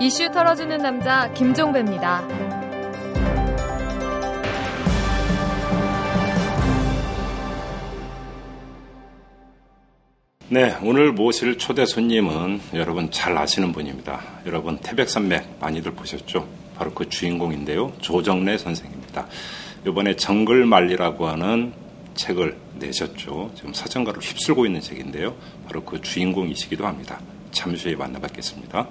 이슈 털어주는 남자 김종배입니다. 네, 오늘 모실 초대 손님은 여러분 잘 아시는 분입니다. 여러분 태백산맥 많이들 보셨죠? 바로 그 주인공인데요. 조정래 선생입니다. 이번에 정글 말리라고 하는 책을 내셨죠. 지금 사정가를 휩쓸고 있는 책인데요. 바로 그 주인공이시기도 합니다. 잠시 후에 만나뵙겠습니다.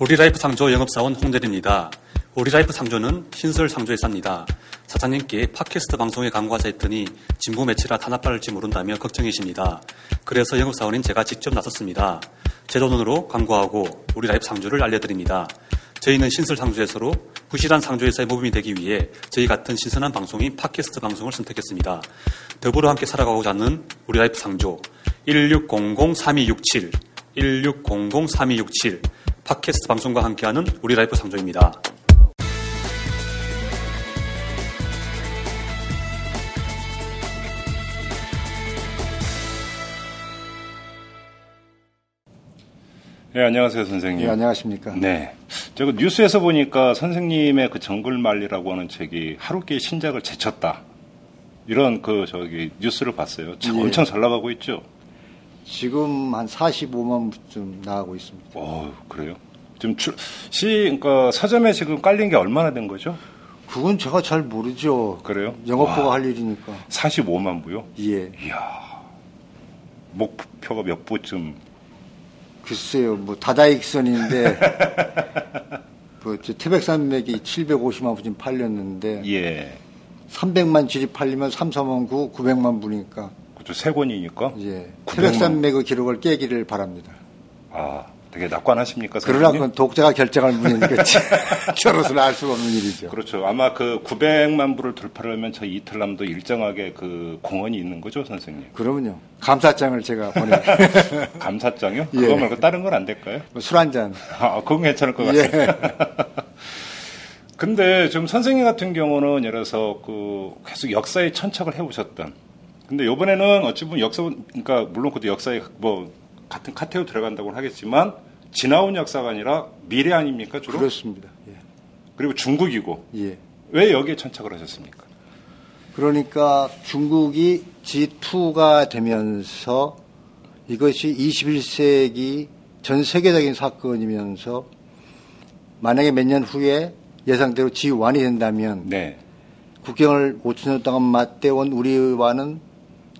우리라이프 상조 영업사원 홍대리입니다. 우리라이프 상조는 신설 상조 회사입니다. 사장님께 팟캐스트 방송에 광고하자 했더니 진보 매치라 탄압받을지 모른다며 걱정이십니다. 그래서 영업사원인 제가 직접 나섰습니다. 제 돈으로 광고하고 우리라이프 상조를 알려드립니다. 저희는 신설 상조에서로 부실한 상조회사의 모범이 되기 위해 저희 같은 신선한 방송인 팟캐스트 방송을 선택했습니다. 더불어 함께 살아가고자 하는 우리라이프 상조 1600-3267 1600-3267 팟캐스트 방송과 함께하는 우리 라이프 상조입니다. 네, 안녕하세요, 선생님. 네, 안녕하십니까. 네. 제가 뉴스에서 보니까 선생님의 그 정글말리라고 하는 책이 하루께 신작을 제쳤다. 이런 그 저기 뉴스를 봤어요. 참 예. 엄청 잘 나가고 있죠. 지금 한 45만 부쯤 나가고 있습니다. 어, 그래요? 지금 출, 시, 그러니까 서점에 지금 깔린 게 얼마나 된 거죠? 그건 제가 잘 모르죠. 그래요? 영업부가 와. 할 일이니까. 45만 부요? 예. 이야. 목표가 몇 부쯤? 글쎄요, 뭐 다다익선인데 그 저 태백산맥이 750만 부 지금 팔렸는데 예. 300만 질이 팔리면 3, 4만 9, 900만 부니까 그것도 세 권이니까. 예. 900만. 태백산맥의 기록을 깨기를 바랍니다. 아, 되게 낙관하십니까? 그러나 선생님? 그건 독자가 결정할 문제니까 결혼을 알 수가 없는 일이죠. 그렇죠. 아마 그 900만 부를 돌파하려면 저 이틀남도 일정하게 그 공헌이 있는 거죠, 선생님? 그러면요. 감사장을 제가 보내 감사장이요? 예. 그거 말고 다른 건 안 될까요? 술한 잔. 아, 그건 괜찮을 것 예. 같아요. 근데 지금 선생님 같은 경우는 예를 들어서 그 계속 역사에 천착을 해오셨던. 근데 이번에는 어찌 보면 역사, 그러니까 물론 그것도 역사에 뭐 같은 카테고리 들어간다고는 하겠지만 지나온 역사가 아니라 미래 아닙니까 주로? 그렇습니다. 예. 그리고 중국이고 예. 왜 여기에 천착을 하셨습니까? 그러니까 중국이 G2가 되면서 이것이 21세기 전 세계적인 사건이면서 만약에 몇 년 후에 예상대로 G1이 된다면 네, 국경을 5천년 동안 맞대온 우리와는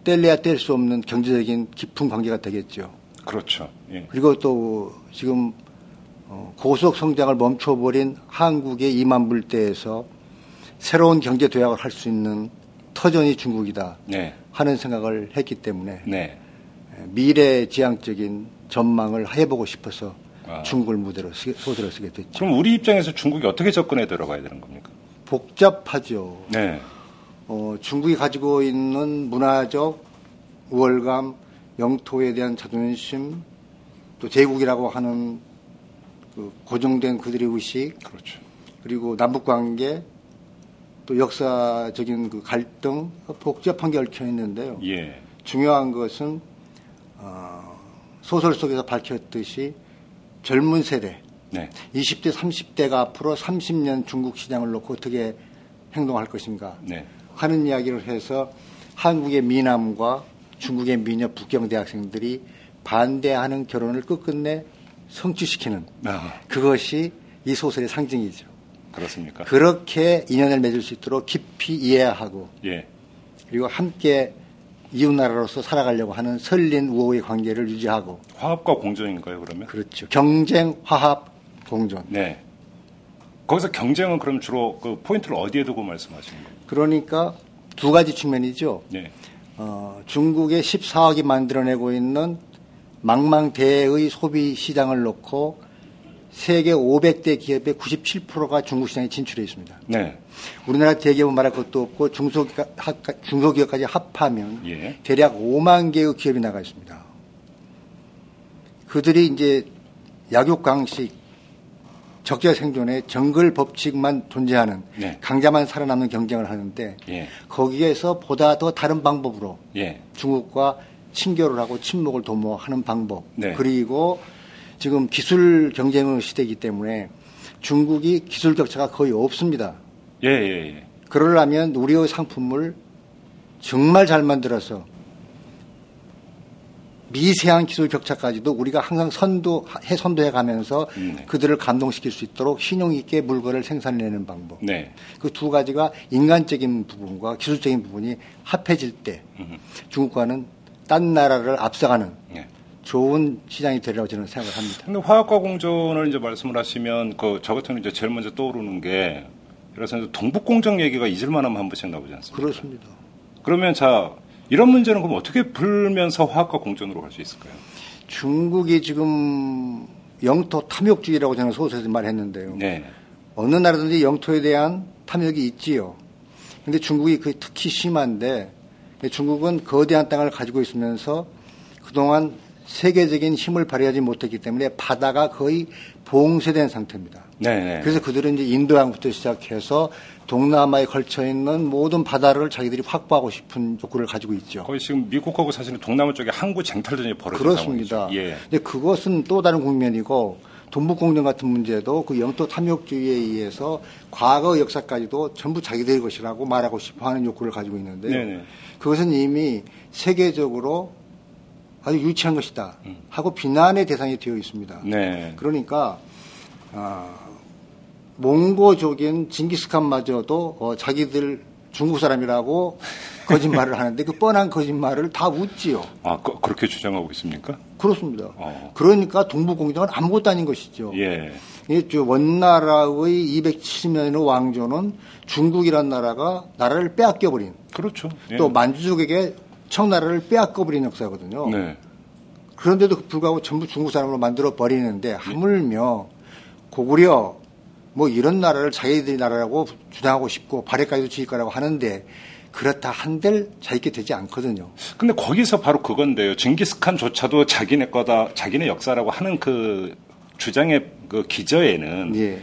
뗄래야 뗄 수 없는 경제적인 깊은 관계가 되겠죠. 그렇죠. 예. 그리고 또 지금 어, 고속 성장을 멈춰버린 한국의 2만 불대에서 새로운 경제 도약을 할 수 있는 터전이 중국이다 네, 하는 생각을 했기 때문에 네. 미래 지향적인 전망을 해보고 싶어서 아. 중국을 무대로 쓰- 소설을 쓰게 됐죠. 그럼 우리 입장에서 중국이 어떻게 접근해 들어가야 되는 겁니까? 복잡하죠. 네, 어, 중국이 가지고 있는 문화적 우월감, 영토에 대한 자존심, 또 제국이라고 하는 그 고정된 그들의 의식, 그렇죠. 그리고 남북 관계, 또 역사적인 그 갈등, 복잡한 게 얽혀 있는데요. 예, 중요한 것은 어, 소설 속에서 밝혔듯이 젊은 세대, 네, 20대, 30대가 앞으로 30년 중국 시장을 놓고 어떻게 행동할 것인가 네. 하는 이야기를 해서 한국의 미남과 중국의 미녀 북경 대학생들이 반대하는 결혼을 끝끝내 성취시키는 아, 그것이 이 소설의 상징이죠. 그렇습니까? 그렇게 인연을 맺을 수 있도록 깊이 이해하고 예, 그리고 함께 이웃 나라로서 살아가려고 하는 설린 우호의 관계를 유지하고 화합과 공존인가요, 그러면? 그렇죠. 경쟁, 화합, 공존. 네. 거기서 경쟁은 그럼 주로 그 포인트를 어디에 두고 말씀하시는 거예요? 그러니까 두 가지 측면이죠. 네, 어, 중국의 14억이 만들어내고 있는 망망대해의 소비 시장을 놓고 세계 500대 기업의 97%가 중국 시장에 진출해 있습니다. 네, 우리나라 대기업은 말할 것도 없고 중소기업, 중소기업까지 합하면 예. 대략 5만 개의 기업이 나가 있습니다. 그들이 이제 약육강식, 적자 생존의 정글 법칙만 존재하는 네. 강자만 살아남는 경쟁을 하는데 예, 거기에서 보다 더 다른 방법으로 예, 중국과 친교를 하고 친목을 도모하는 방법 네. 그리고 지금 기술 경쟁의 시대이기 때문에 중국이 기술 격차가 거의 없습니다. 예, 예, 예. 그러려면 우리의 상품을 정말 잘 만들어서 미세한 기술 격차까지도 우리가 항상 선도 해 선도해 가면서 음, 네. 그들을 감동시킬 수 있도록 신용 있게 물건을 생산해내는 방법. 네. 그 두 가지가 인간적인 부분과 기술적인 부분이 합해질 때 음, 중국과는 딴 나라를 앞서가는 예. 좋은 시장이 되리라고 저는 생각을 합니다. 근데 화학과 공존을 이제 말씀을 하시면 그 저 같은 이제 제일 먼저 떠오르는 게 그래서 이제 동북 공정 얘기가 잊을만 하면 한 번씩 나오지 않습니까? 그렇습니다. 그러면 자 이런 문제는 그럼 어떻게 풀면서 화학과 공존으로 갈 수 있을까요? 중국이 지금 영토 탐욕주의라고 저는 소설에서 말했는데요. 네. 어느 나라든지 영토에 대한 탐욕이 있지요. 근데 중국이 그게 특히 심한데 중국은 거대한 땅을 가지고 있으면서 그동안 세계적인 힘을 발휘하지 못했기 때문에 바다가 거의 봉쇄된 상태입니다. 네, 네. 그래서 그들은 이제 인도양부터 시작해서 동남아에 걸쳐 있는 모든 바다를 자기들이 확보하고 싶은 욕구를 가지고 있죠. 거의 지금 미국하고 사실은 동남아 쪽에 항구 쟁탈전이 벌어진 그렇습니다. 상황이죠. 예. 근데 그것은 또 다른 국면이고 동북공정 같은 문제도 그 영토 탐욕주의에 의해서 과거 역사까지도 전부 자기들의 것이라고 말하고 싶어하는 욕구를 가지고 있는데요. 네네. 그것은 이미 세계적으로 아주 유치한 것이다 음. 하고 비난의 대상이 되어 있습니다. 네. 그러니까 아, 몽고족인 징기스칸마저도 어, 자기들 중국 사람이라고 거짓말을 하는데 그 뻔한 거짓말을 다 웃지요. 아, 그, 그렇게 주장하고 있습니까? 그렇습니다. 어. 그러니까 동북공정은 아무것도 아닌 것이죠. 예. 이 원나라의 270년의 왕조는 중국이란 나라가 나라를 빼앗겨 버린 그렇죠. 예. 또 만주족에게 청나라를 빼앗겨 버린 역사거든요. 네. 그런데도 불구하고 전부 중국 사람으로 만들어 버리는데 하물며 고구려 뭐 이런 나라를 자기들이 나라라고 주장하고 싶고 발해까지도 지을 거라고 하는데 그렇다 한들 자기게 되지 않거든요. 근데 거기서 바로 그건데요. 징기스칸조차도 자기네 거다, 자기네 역사라고 하는 그 주장의 그 기저에는 예.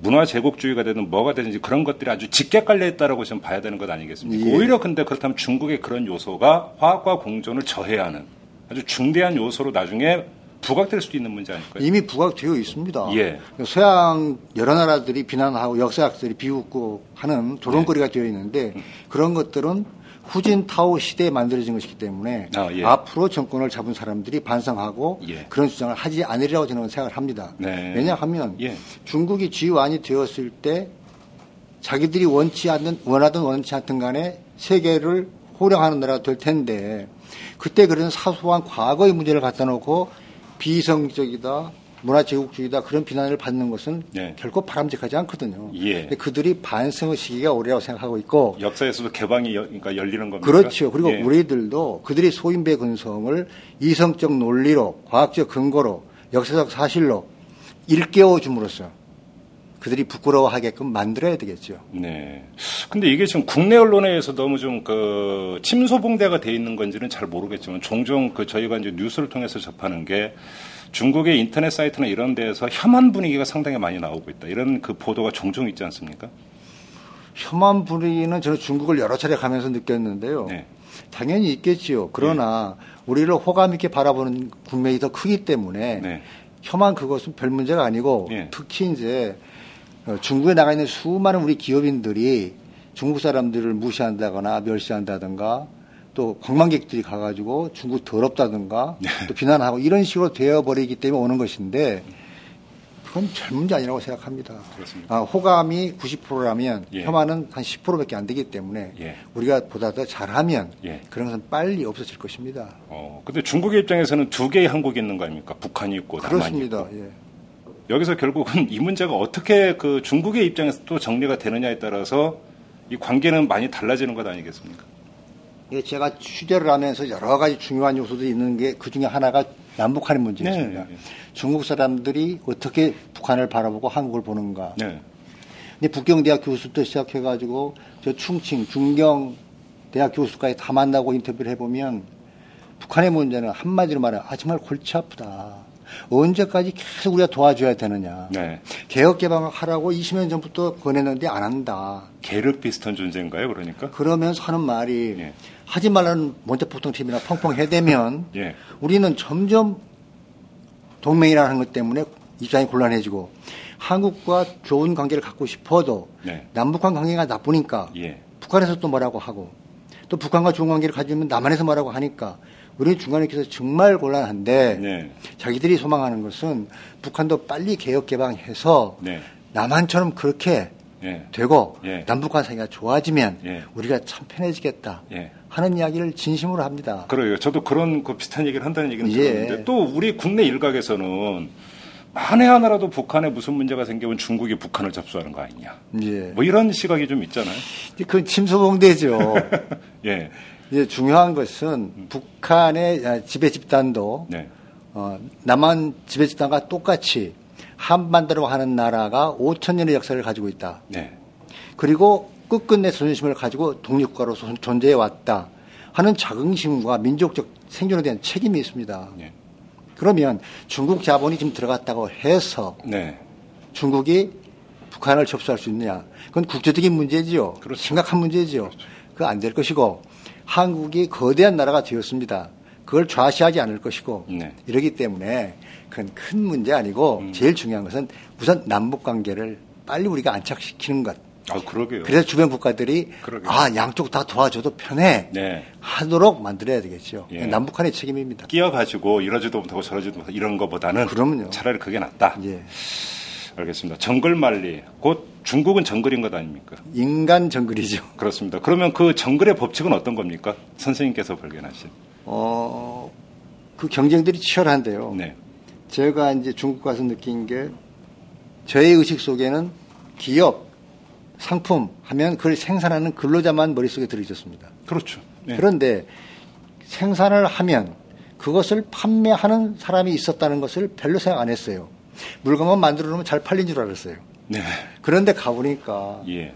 문화 제국주의가 되든 뭐가 되든지 그런 것들이 아주 짙게 깔려 있다라고 좀 봐야 되는 것 아니겠습니까? 예. 오히려 근데 그렇다면 중국의 그런 요소가 화학과 공존을 저해하는 아주 중대한 요소로 나중에 부각될 수도 있는 문제 아닐까요? 이미 부각되어 있습니다. 예. 서양 여러 나라들이 비난하고 역사학들이 비웃고 하는 조롱거리가 네. 되어 있는데 그런 것들은 후진타오 시대에 만들어진 것이기 때문에 아, 예. 앞으로 정권을 잡은 사람들이 반성하고 예. 그런 주장을 하지 않으리라고 저는 생각을 합니다. 네. 왜냐하면 예. 중국이 지완이 되었을 때 자기들이 원치 않는 원하든 원치 않든 간에 세계를 호령하는 나라가 될 텐데 그때 그런 사소한 과거의 문제를 갖다 놓고 비성적이다 문화 제국주의다 그런 비난을 받는 것은 예. 결코 바람직하지 않거든요. 예. 그들이 반성의 시기가 오래라고 생각하고 있고 역사에서도 개방이 여- 그러니까 열리는 겁니다. 그렇죠. 그리고 예. 우리들도 그들이 소인배 근성을 이성적 논리로 과학적 근거로 역사적 사실로 일깨워 줌으로써 그들이 부끄러워하게끔 만들어야 되겠죠. 네. 근데 이게 지금 국내 언론에 의해서 너무 좀 그 침소봉대가 돼 있는 건지는 잘 모르겠지만 종종 그 저희가 이제 뉴스를 통해서 접하는 게 중국의 인터넷 사이트나 이런 데에서 혐한 분위기가 상당히 많이 나오고 있다. 이런 그 보도가 종종 있지 않습니까? 혐한 분위기는 저는 중국을 여러 차례 가면서 느꼈는데요. 네. 당연히 있겠지요. 그러나 우리를 호감 있게 바라보는 국면이 더 크기 때문에 네. 혐한 그것은 별 문제가 아니고 예. 특히 이제 어, 중국에 나가 있는 수많은 우리 기업인들이 중국 사람들을 무시한다거나 멸시한다든가 또 관광객들이 가가지고 중국 더럽다든가 네. 또 비난하고 이런 식으로 되어버리기 때문에 오는 것인데 그건 별 문제 아니라고 생각합니다. 그렇습니다. 아, 호감이 90%라면 예. 혐한은 한 10%밖에 안 되기 때문에 예. 우리가 보다 더 잘하면 예. 그런 것은 빨리 없어질 것입니다. 어, 근데 중국의 입장에서는 두 개의 한국이 있는 거 아닙니까? 북한이 있고 남한이 그렇습니다. 있고. 예. 여기서 결국은 이 문제가 어떻게 그 중국의 입장에서 또 정리가 되느냐에 따라서 이 관계는 많이 달라지는 것 아니겠습니까? 예, 제가 취재를 하면서 여러 가지 중요한 요소들이 있는 게 그 중에 하나가 남북한의 문제였습니다. 네, 네. 중국 사람들이 어떻게 북한을 바라보고 한국을 보는가. 네. 근데 북경대학 교수부터 시작해가지고 저 충칭, 중경 대학 교수까지 다 만나고 인터뷰를 해보면 북한의 문제는 한마디로 말해 아 정말 골치 아프다. 언제까지 계속 우리가 도와줘야 되느냐. 네. 개혁 개방을 하라고 20년 전부터 권했는데 안 한다. 계륵 비슷한 존재인가요, 그러니까? 그러면서 하는 말이 예. 하지 말라는 몬테포통 팀이나 펑펑 해대면 예. 우리는 점점 동맹이라는 것 때문에 입장이 곤란해지고 한국과 좋은 관계를 갖고 싶어도 네. 남북한 관계가 나쁘니까 예. 북한에서 또 뭐라고 하고 또 북한과 좋은 관계를 가지면 남한에서 뭐라고 하니까 우리 중간에 있어서 정말 곤란한데 네. 자기들이 소망하는 것은 북한도 빨리 개혁 개방해서 네. 남한처럼 그렇게 예. 되고 예. 남북한 사이가 좋아지면 예. 우리가 참 편해지겠다 예. 하는 이야기를 진심으로 합니다. 그래요. 저도 그런 그 비슷한 얘기를 한다는 얘기는 예. 들었는데 또 우리 국내 일각에서는 만에 하나라도 북한에 무슨 문제가 생기면 중국이 북한을 접수하는 거 아니냐. 예. 뭐 이런 시각이 좀 있잖아요. 그 침소봉대죠. 예. 이제 중요한 것은 북한의 지배 집단도 네. 어, 남한 지배 집단과 똑같이 한반도로 하는 나라가 5천 년의 역사를 가지고 있다. 네. 그리고 끝끝내 자존심을 가지고 독립국가로 존재해 왔다 하는 자긍심과 민족적 생존에 대한 책임이 있습니다. 네. 그러면 중국 자본이 지금 들어갔다고 해서 네. 중국이 북한을 접수할 수 있느냐? 그건 국제적인 문제지요. 그렇죠. 심각한 문제지요. 그거 안될 것이고 한국이 거대한 나라가 되었습니다. 그걸 좌시하지 않을 것이고 네. 이러기 때문에 그건 큰 문제 아니고 음. 제일 중요한 것은 우선 남북 관계를 빨리 우리가 안착시키는 것. 아, 그러게요. 그래서 주변 국가들이 그러게요. 아 양쪽 다 도와줘도 편해 네. 하도록 만들어야 되겠죠. 예. 남북한의 책임입니다. 끼어가지고 이러지도 못하고 저러지도 못하고 이런 것보다는 그럼요. 차라리 그게 낫다. 예. 알겠습니다. 정글만리. 곧 중국은 정글인 것 아닙니까? 인간 정글이죠. 그렇습니다. 그러면 그 정글의 법칙은 어떤 겁니까? 선생님께서 발견하신. 어, 그 경쟁들이 치열한데요. 네. 제가 이제 중국 가서 느낀 게 저의 의식 속에는 기업, 상품 하면 그걸 생산하는 근로자만 머릿속에 들어있었습니다. 그렇죠. 네. 그런데 생산을 하면 그것을 판매하는 사람이 있었다는 것을 별로 생각 안 했어요. 물건만 만들어 놓으면 잘 팔린 줄 알았어요. 네. 그런데 가보니까 예.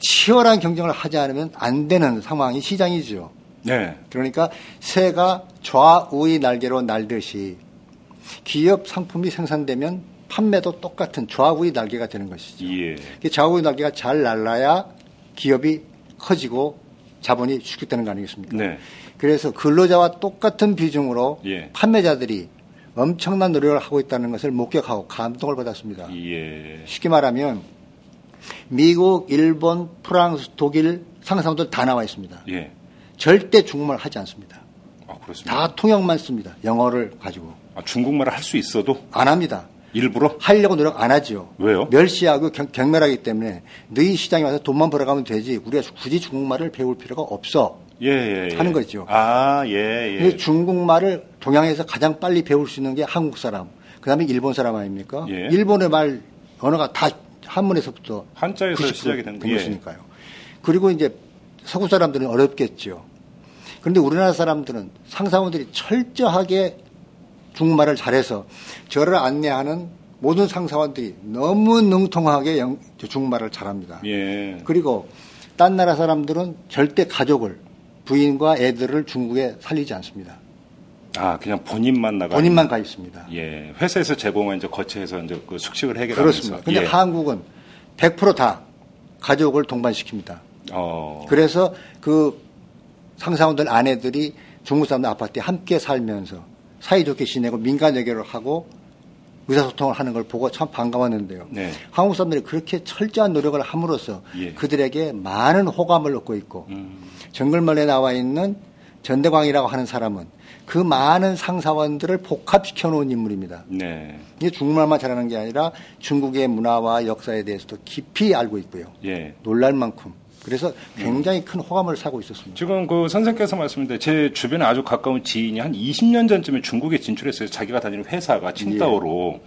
치열한 경쟁을 하지 않으면 안 되는 상황이 시장이죠. 네. 그러니까 새가 좌우의 날개로 날듯이 기업 상품이 생산되면 판매도 똑같은 좌우의 날개가 되는 것이죠. 예. 그 좌우의 날개가 잘 날라야 기업이 커지고 자본이 축적되는 거 아니겠습니까? 네. 그래서 근로자와 똑같은 비중으로 예. 판매자들이 엄청난 노력을 하고 있다는 것을 목격하고 감동을 받았습니다. 예. 쉽게 말하면 미국, 일본, 프랑스, 독일 상사원들 다 나와 있습니다. 예. 절대 중국말 하지 않습니다. 아, 그렇습니다. 다 통역만 씁니다. 영어를 가지고. 아, 중국말을 할 수 있어도 안 합니다. 일부러? 하려고 노력 안 하죠. 왜요? 멸시하고 경, 경멸하기 때문에 너희 시장에 와서 돈만 벌어가면 되지. 우리가 굳이 중국말을 배울 필요가 없어. 예, 예, 예. 하는 거죠. 아, 예, 예. 중국말을 동양에서 가장 빨리 배울 수 있는 게 한국 사람, 그 다음에 일본 사람 아닙니까? 예. 일본의 말, 언어가 다 한문에서부터 한자에서 90% 시작이 된된 거- 예. 것이니까요. 그리고 이제 서구 사람들은 어렵겠죠. 그런데 우리나라 사람들은 상사원들이 철저하게 중국말을 잘해서 저를 안내하는 모든 상사원들이 너무 능통하게 영- 중국말을 잘합니다. 예. 그리고 딴 나라 사람들은 절대 가족을 부인과 애들을 중국에 살리지 않습니다. 아, 그냥 본인만 나가. 본인만 가 있습니다. 예. 회사에서 제공한 이제 거치해서 이제 그 숙식을 해결하면서. 그렇습니다. 근데 예. 한국은 100%다 가족을 동반시킵니다. 어. 그래서 그 상사원들 아내들이 중국 사람들 아파트에 함께 살면서 사이좋게 지내고 민간 외교를 하고 의사소통을 하는 걸 보고 참 반가웠는데요. 네. 한국 사람들이 그렇게 철저한 노력을 함으로써 예. 그들에게 많은 호감을 얻고 있고 음. 정글만에 나와 있는 전대광이라고 하는 사람은 그 많은 상사원들을 복합시켜 놓은 인물입니다. 네. 이게 중국말만 잘하는 게 아니라 중국의 문화와 역사에 대해서도 깊이 알고 있고요. 예. 놀랄 만큼. 그래서 굉장히 큰 호감을 사고 있었습니다. 지금 그 선생께서 말씀드린 제 주변에 아주 가까운 지인이 한 20년 전쯤에 중국에 진출했어요. 자기가 다니는 회사가 칭따오로.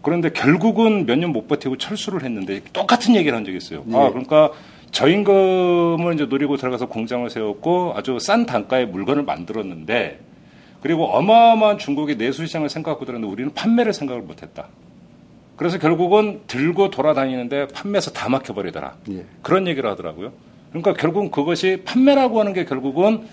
그런데 결국은 몇 년 못 버티고 철수를 했는데 똑같은 얘기를 한 적이 있어요. 아, 예. 그러니까 저임금을 이제 노리고 들어가서 공장을 세웠고 아주 싼 단가의 물건을 만들었는데 그리고 어마어마한 중국의 내수 시장을 생각하고 들었는데 우리는 판매를 생각을 못 했다. 그래서 결국은 들고 돌아다니는데 판매에서 다 막혀버리더라. 예. 그런 얘기를 하더라고요. 그러니까 결국은 그것이 판매라고 하는 게 결국은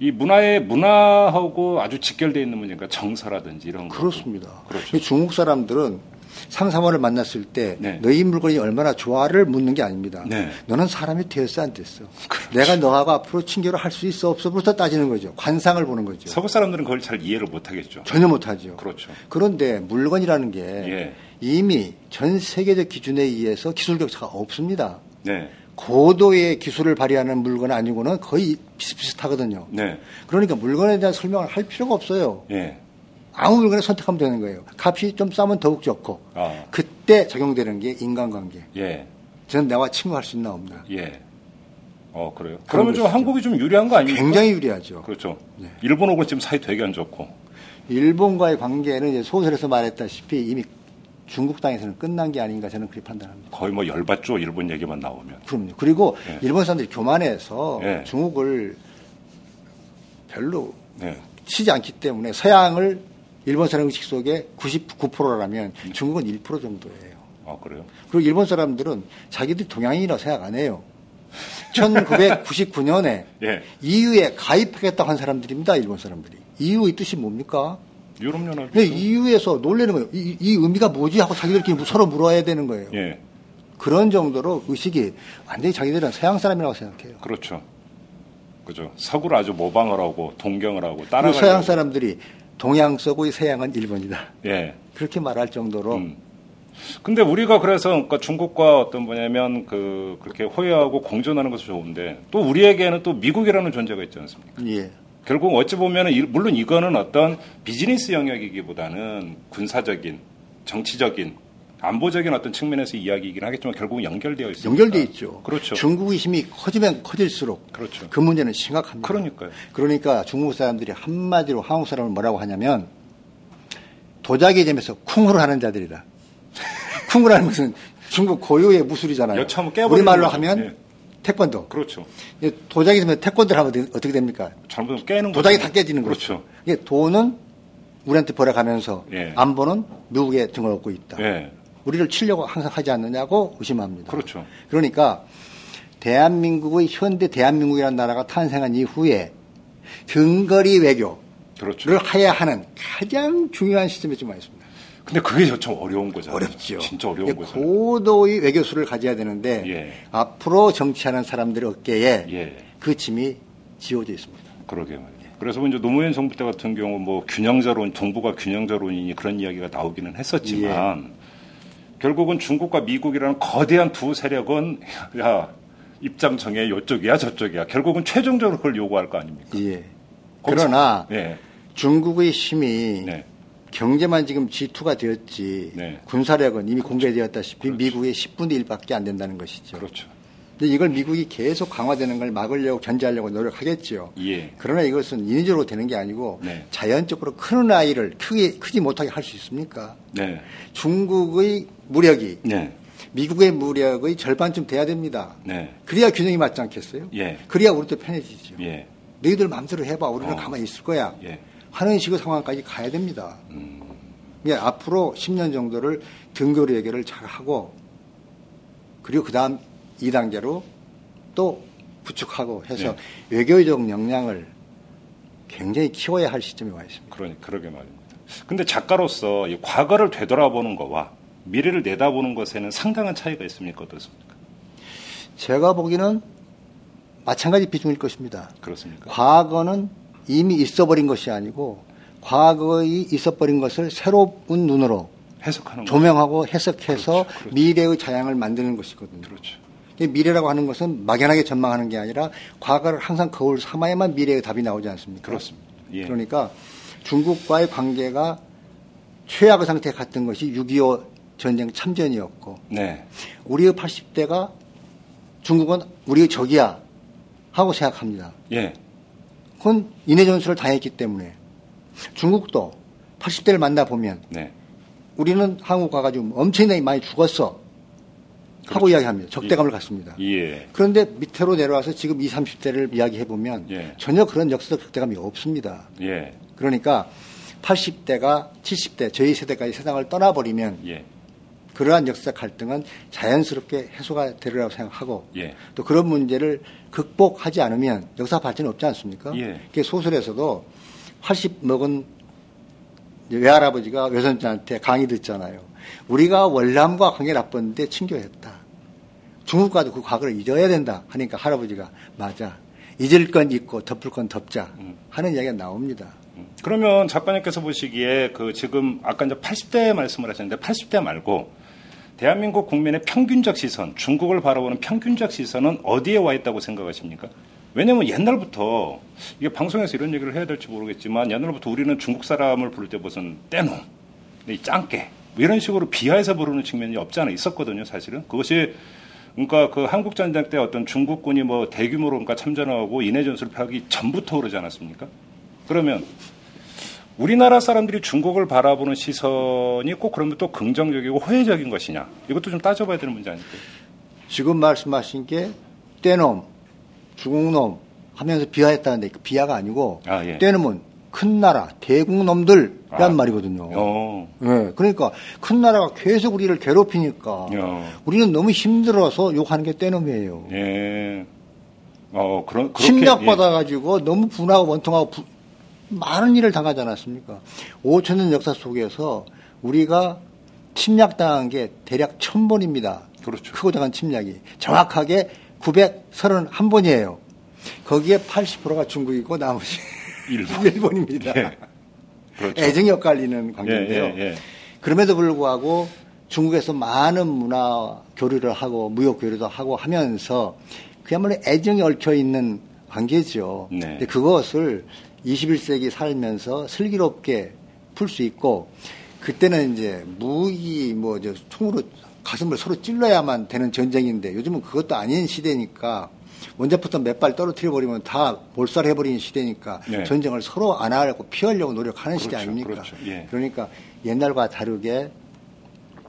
이 문화의 문화하고 아주 직결되어 있는 문제니까 정서라든지 이런 거. 그렇습니다. 그렇죠. 이 중국 사람들은 상사원을 만났을 때 네. 너희 물건이 얼마나 좋아를 묻는 게 아닙니다. 네. 너는 사람이 되었어 안 됐어. 그렇죠. 내가 너하고 앞으로 친교를 할 수 있어 없어부터 따지는 거죠. 관상을 보는 거죠. 서구 사람들은 그걸 잘 이해를 못 하겠죠. 전혀 못 하죠. 그렇죠. 그런데 물건이라는 게 예. 이미 전 세계적 기준에 의해서 기술 격차가 없습니다. 네. 고도의 기술을 발휘하는 물건 아니고는 거의 비슷비슷하거든요. 네. 그러니까 물건에 대한 설명을 할 필요가 없어요. 예. 아무 물건을 선택하면 되는 거예요. 값이 좀 싸면 더욱 좋고 아. 그때 적용되는 게 인간관계. 예. 저는 내와 친구할 수 있나 없나. 예. 어, 그래요. 그러면 좀. 한국이 좀 유리한 거 아닙니까? 굉장히 유리하죠. 그렇죠. 네. 일본하고 지금 사이 되게 안 좋고. 일본과의 관계는 이제 소설에서 말했다시피 이미 중국 땅에서는 끝난 게 아닌가 저는 그렇게 판단합니다. 거의 뭐 열받죠. 일본 얘기만 나오면. 그럼요. 그리고 네. 일본 사람들이 교만해서 네. 중국을 별로 네. 치지 않기 때문에 서양을 일본 사람 의식 속에 99%라면 음. 중국은 1% 정도예요. 아, 그래요? 그리고 일본 사람들은 자기들이 동양인이라고 생각 안 해요. 1999년에 예. EU에 가입하겠다고 한 사람들입니다. 일본 사람들이. EU의 뜻이 뭡니까? 유럽연합. 근데 EU에서 놀래는 거예요. 이, 이 의미가 뭐지 하고 자기들끼리 서로 물어야 되는 거예요. 예. 그런 정도로 의식이 완전히 자기들은 서양 사람이라고 생각해요. 그렇죠. 그죠. 서구를 아주 모방을 하고 동경을 하고 따라가고. 서양 사람들이 동양 서구의 서양은 일본이다. 예. 그렇게 말할 정도로 음. 근데 우리가 그래서 그러니까 중국과 어떤 뭐냐면 그 그렇게 호혜하고 공존하는 것은 좋은데 또 우리에게는 또 미국이라는 존재가 있지 않습니까? 예. 결국 어찌 보면은 이- 물론 이거는 어떤 비즈니스 영역이기보다는 군사적인 정치적인 안보적인 어떤 측면에서 이야기이긴 하겠지만 결국은 연결되어 있습니다. 연결돼 있죠. 그렇죠. 중국의 힘이 커지면 커질수록 그렇죠. 그 문제는 심각합니다. 그러니까요. 그러니까 중국 사람들이 한마디로 한국 사람을 뭐라고 하냐면 도자기 점에서 쿵후를 하는 자들이다. 쿵후라는 것은 중국 고유의 무술이잖아요. 우리말로. 하면 예. 태권도. 그렇죠. 도자기 점에서 태권도를 하면 어떻게- 됩니까? 잘못하면 깨는 도자기 거죠. 다 깨지는 거죠. 그렇죠. 이게 돈은 우리한테 벌어가면서 예. 안보는 미국에 등을 얻고 있다. 예. 우리를 치려고 항상 하지 않느냐고 의심합니다. 그렇죠. 그러니까 대한민국의 현대 대한민국이라는 나라가 탄생한 이후에 근거리 외교를 그렇죠. 해야 하는 가장 중요한 시점에 좀 와 있습니다. 근데 그게 참 어려운 거잖아요. 어렵죠. 진짜 어려운 거잖아요. 고도의 외교수를 가져야 되는데 예. 앞으로 정치하는 사람들의 어깨에 예. 그 짐이 지워져 있습니다. 그러게 말이에요. 그래서 이제 노무현 정부 때 같은 경우 뭐 균형자론, 동북아 균형자론이니 그런 이야기가 나오기는 했었지만 예. 결국은 중국과 미국이라는 거대한 두 세력은 야 입장 정해 요쪽이야 저쪽이야 결국은 최종적으로 그걸 요구할 거 아닙니까? 예. 그러나 네, 중국의 힘이 네, 경제만 지금 G2가 되었지 네. 군사력은 이미 공개되었다시피 미국의 10분의 1밖에 안 된다는 것이죠. 그렇죠. 근데 이걸 미국이 계속 강화되는 걸 막으려고 견제하려고 노력하겠죠. 예, 그러나 이것은 인위적으로 되는 게 아니고 네. 자연적으로 크는 아이를 크게 크지 못하게 할 수 있습니까? 네, 중국의 무력이 네, 미국의 무력의 절반쯤 돼야 됩니다. 네, 그래야 균형이 맞지 않겠어요? 예, 그래야 우리도 편해지죠. 예, 너희들 마음대로 해봐. 우리는 어. 가만히 있을 거야. 예, 하는 식의 상황까지 가야 됩니다. 음, 예, 앞으로 10년 정도를 등교로 얘기를 잘 하고 그리고 그 다음 2단계로 또 구축하고 해서 네. 외교적 역량을 굉장히 키워야 할 시점에 와 있습니다. 그러니 그러게 말입니다. 근데 작가로서 이 과거를 되돌아보는 거와 미래를 내다보는 것에는 상당한 차이가 있습니까 어떻습니까? 제가 보기에는 마찬가지 비중일 것입니다. 그렇습니까? 과거는 이미 있어버린 것이 아니고 과거에 있어버린 것을 새로운 눈으로 해석하는 거. 조명하고 해석해서 그렇죠, 그렇죠. 미래의 자양을 만드는 것이거든요. 그렇죠. 이 미래라고 하는 것은 막연하게 전망하는 게 아니라 과거를 항상 거울 삼아야만 미래의 답이 나오지 않습니까? 그렇습니다. 예. 그러니까 중국과의 관계가 최악의 상태에 갔던 것이 6.25 전쟁 참전이었고 네. 우리의 80대가 중국은 우리의 적이야 하고 생각합니다. 예. 그건 인해 전술을 당했기 때문에 중국도 80대를 만나 보면 네. 우리는 한국 가가지고 엄청나게 많이 죽었어 하고 그렇죠. 이야기합니다. 적대감을 갖습니다. 예. 그런데 밑으로 내려와서 지금 20, 30대를 이야기해 보면 예. 전혀 그런 역사적 적대감이 없습니다. 예. 그러니까 80대가 70대 저희 세대까지 세상을 떠나버리면 예. 그러한 역사적 갈등은 자연스럽게 해소가 되리라고 생각하고 예. 또 그런 문제를 극복하지 않으면 역사 발전이 없지 않습니까? 예. 그 소설에서도 80 먹은 외할아버지가 외손자한테 강의 듣잖아요. 우리가 월남과 관계 나빴는데 친교했다. 중국과도 그 과거를 잊어야 된다 하니까 할아버지가 맞아. 잊을 건 잊고 덮을 건 덮자 하는 이야기가 나옵니다. 그러면 작가님께서 보시기에 그 지금 아까 이제 80대 말씀을 하셨는데 80대 말고 대한민국 국민의 평균적 시선, 중국을 바라보는 평균적 시선은 어디에 와 있다고 생각하십니까? 왜냐면 옛날부터 이게 방송에서 이런 얘기를 해야 될지 모르겠지만 옛날부터 우리는 중국 사람을 부를 때 무슨 떼놈, 이 짱깨 뭐 이런 식으로 비하해서 부르는 측면이 없지 않아 있었거든요, 사실은. 그것이 그러니까 그 한국 전쟁 때 어떤 중국군이 뭐 대규모로 그러니까 참전하고 인해 전술을 펴기 전부터 그러지 않았습니까? 그러면 우리나라 사람들이 중국을 바라보는 시선이 꼭 그러면 또 긍정적이고 호혜적인 것이냐 이것도 좀 따져봐야 되는 문제 아닐까요? 지금 말씀하신 게 떼놈, 중국놈 하면서 비하했다는데 그 비하가 아니고 아, 예. 떼놈은 큰 나라, 대국놈들이란 아. 말이거든요. 어, 예, 그러니까 큰 나라가 계속 우리를 괴롭히니까 야. 우리는 너무 힘들어서 욕하는 게 떼놈이에요. 예, 어 그런 그렇게 침략받아 가지고 너무 분하고 원통하고 부- 많은 일을 당하지 않았습니까? 5천 년 역사 속에서 우리가 침략당한 게 대략 1000번입니다. 그렇죠. 크고 작은 침략이 정확하게 931번이에요. 거기에 80%가 중국이고 나머지 일본. 일본입니다. 예. 그렇죠. 애정이 엇갈리는 관계인데요. 예, 예, 예. 그럼에도 불구하고 중국에서 많은 문화 교류를 하고 무역 교류도 하고 하면서 그야말로 애정이 얽혀 있는 관계죠. 네. 근데 그것을 21세기 살면서 슬기롭게 풀 수 있고 그때는 이제 무기 뭐 저 총으로 가슴을 서로 찔러야만 되는 전쟁인데 요즘은 그것도 아닌 시대니까 원자부터 몇 발 떨어뜨려 버리면 다 몰살해 버리는 시대니까 네. 전쟁을 서로 안 하려고 피하려고 노력하는 시대 그렇죠, 아닙니까? 그렇죠. 예. 그러니까 옛날과 다르게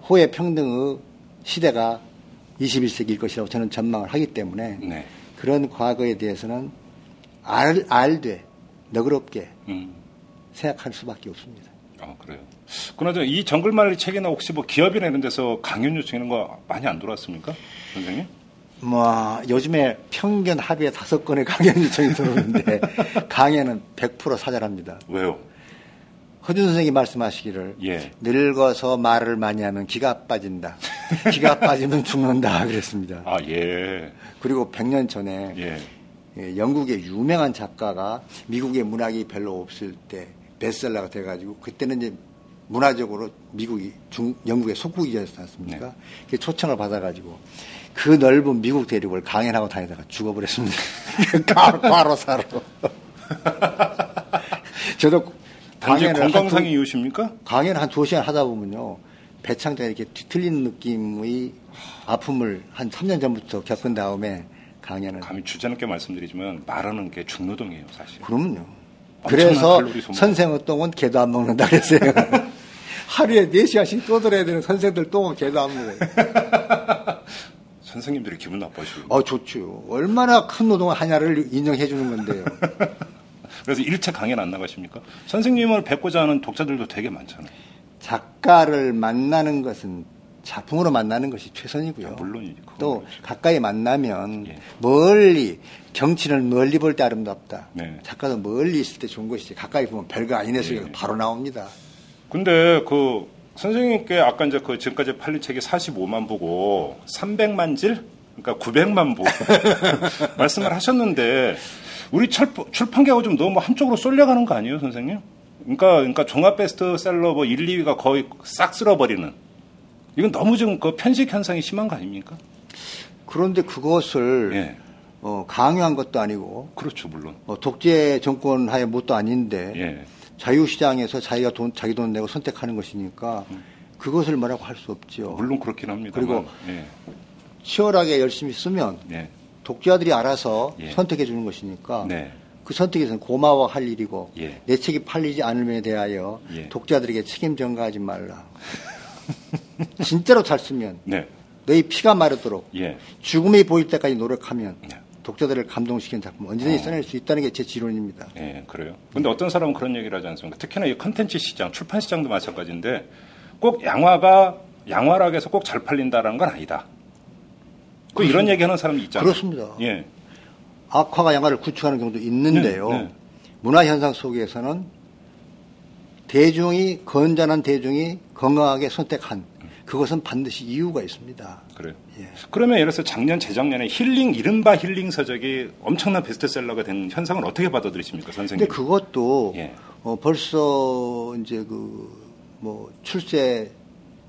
호의 평등의 시대가 21세기일 것이라고 저는 전망을 하기 때문에 네. 그런 과거에 대해서는 알, 알되 너그럽게 음. 생각할 수밖에 없습니다. 아 그래요. 그나저나 이 정글말리 책이나 혹시 뭐 기업이나 이런 데서 강연 요청 이런 거 많이 안 들어왔습니까, 선생님? 뭐 요즘에 평균 하루에 다섯 건의 강연 요청이 들어오는데 강연은 100% 사절합니다. 왜요? 허준 선생이 말씀하시기를 예. 늙어서 말을 많이 하면 기가 빠진다. 기가 빠지면 죽는다 그랬습니다. 아 예. 그리고 100년 전에 예. 예, 영국의 유명한 작가가 미국의 문학이 별로 없을 때 베스트셀러가 돼가지고 그때는 이제 문화적으로 미국이 중, 영국의 속국이었지 않습니까? 네. 그 초청을 받아가지고 그 넓은 미국 대륙을 강연하고 다니다가 죽어버렸습니다. 과로, 과로사로. 저도 한 건강상의 두- 이유십니까? 강연 한 두 시간 하다 보면요. 배창장에 이렇게 뒤틀리는 느낌의 아픔을 한 3년 전부터 겪은 다음에 강연을 감히 주제넘게 말씀드리지만 말하는 게 중노동이에요, 사실. 그럼요. 그래서. 선생의 똥은 개도 안 먹는다 그랬어요. 하루에 4시간씩 떠들어야 되는 선생들 똥은 개도 안 먹어요. 선생님들이 기분 나빠지고. 어, 좋죠. 얼마나 큰 노동을 하냐를 인정해 주는 건데요. 그래서 일체 강연 안 나가십니까? 선생님을 뵙고자 하는 독자들도 되게 많잖아요. 작가를 만나는 것은 작품으로 만나는 것이 최선이고요. 아, 물론이지. 그건 또 그렇죠. 가까이 만나면 예. 멀리 정치를 멀리 볼 때 아름답다. 네. 작가도 멀리 있을 때 좋은 것이지 가까이 보면 별거 아니네 소리가 예. 바로 나옵니다. 근데 그 선생님께 아까 이제 그 지금까지 팔린 책이 45만 부고 300만 질? 그러니까 900만 부 말씀을 하셨는데 우리 철- 출판계가 좀 너무 한쪽으로 쏠려가는 거 아니에요, 선생님? 그러니까 그러니까 종합 베스트셀러 뭐 1, 2위가 거의 싹 쓸어버리는 이건 너무 좀 그 편식 현상이 심한 거 아닙니까? 그런데 그것을 예. 어, 강요한 것도 아니고 그렇죠, 물론. 어, 독재 정권 하에 뭣도 아닌데 예. 자유시장에서 자기가 돈 자기 돈 내고 선택하는 것이니까 그것을 뭐라고 할 수 없죠. 물론 그렇긴 합니다. 그리고 예. 치열하게 열심히 쓰면 예. 독자들이 알아서 예. 선택해 주는 것이니까 네. 그 선택에서는 고마워할 일이고 예. 내 책이 팔리지 않음에 대하여 예. 독자들에게 책임 전가하지 말라. 진짜로 잘 쓰면 네. 너희 피가 마르도록 예. 죽음이 보일 때까지 노력하면 네. 독자들을 감동시키는 작품 언제든지 써낼 수 있다는 게 제 지론입니다. 예, 그래요. 근데 어떤 사람은 그런 얘기를 하지 않습니까? 특히나 이 컨텐츠 시장, 출판 시장도 마찬가지인데 꼭 양화가 양화락에서 꼭 잘 팔린다라는 건 아니다. 그 이런 얘기하는 사람이 있잖아요. 그렇습니다. 예. 악화가 양화를 구축하는 경우도 있는데요. 네, 네. 문화 현상 속에서는 대중이 건전한 대중이 건강하게 선택한 그것은 반드시 이유가 있습니다. 그래요. 예. 그러면 예를 들어서 작년 재작년에 힐링 이른바 힐링 서적이 엄청난 베스트셀러가 된 현상을 어떻게 받아들이십니까, 선생님? 근데 그것도 예. 어, 벌써 이제 그 뭐 출세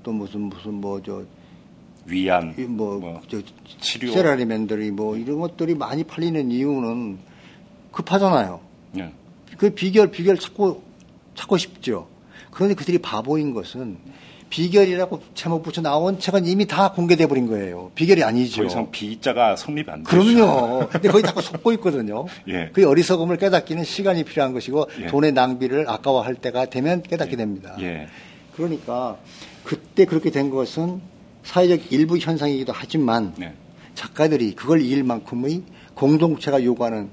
또 무슨 무슨 뭐저 위안, 뭐, 뭐 저, 치료. 세라리맨들이 뭐 이런 것들이 많이 팔리는 이유는 급하잖아요. 예. 그 비결 비결 찾고 찾고 싶죠. 그런데 그들이 바보인 것은 비결이라고 제목 붙여 나온 책은 이미 다 공개돼 버린 거예요. 비결이 아니죠. 더 이상 비자가 성립이 안 되죠. 그럼요. 근데 거기 자꾸 속고 있거든요. 예. 그 어리석음을 깨닫기는 시간이 필요한 것이고 예. 돈의 낭비를 아까워할 때가 되면 깨닫게 됩니다. 예. 그러니까 그때 그렇게 된 것은 사회적 일부 현상이기도 하지만 네. 작가들이 그걸 이길 만큼의 공동체가 요구하는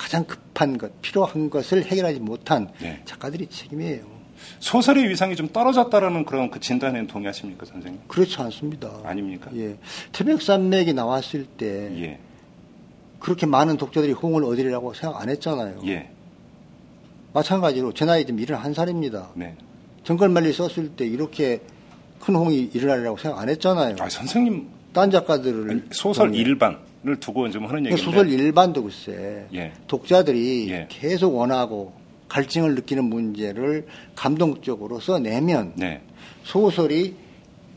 가장 급한 것, 필요한 것을 해결하지 못한 네. 작가들이 책임이에요. 소설의 위상이 좀 떨어졌다라는 그런 그 진단에는 동의하십니까, 선생님? 그렇지 않습니다. 아닙니까? 예. 태백산맥이 나왔을 때 예. 그렇게 많은 독자들이 호응을 얻으리라고 생각 안 했잖아요. 예. 마찬가지로 제 나이 지금 71살입니다. 네. 정글말리 썼을 때 이렇게 큰 호응이 일어나리라고 생각 안 했잖아요. 아, 선생님 딴 작가들을 아니, 소설 일반 을 두고 좀 하는 얘기인데 소설 일반도 글쎄 예. 독자들이 예. 계속 원하고 갈증을 느끼는 문제를 감동적으로 써내면 네. 소설이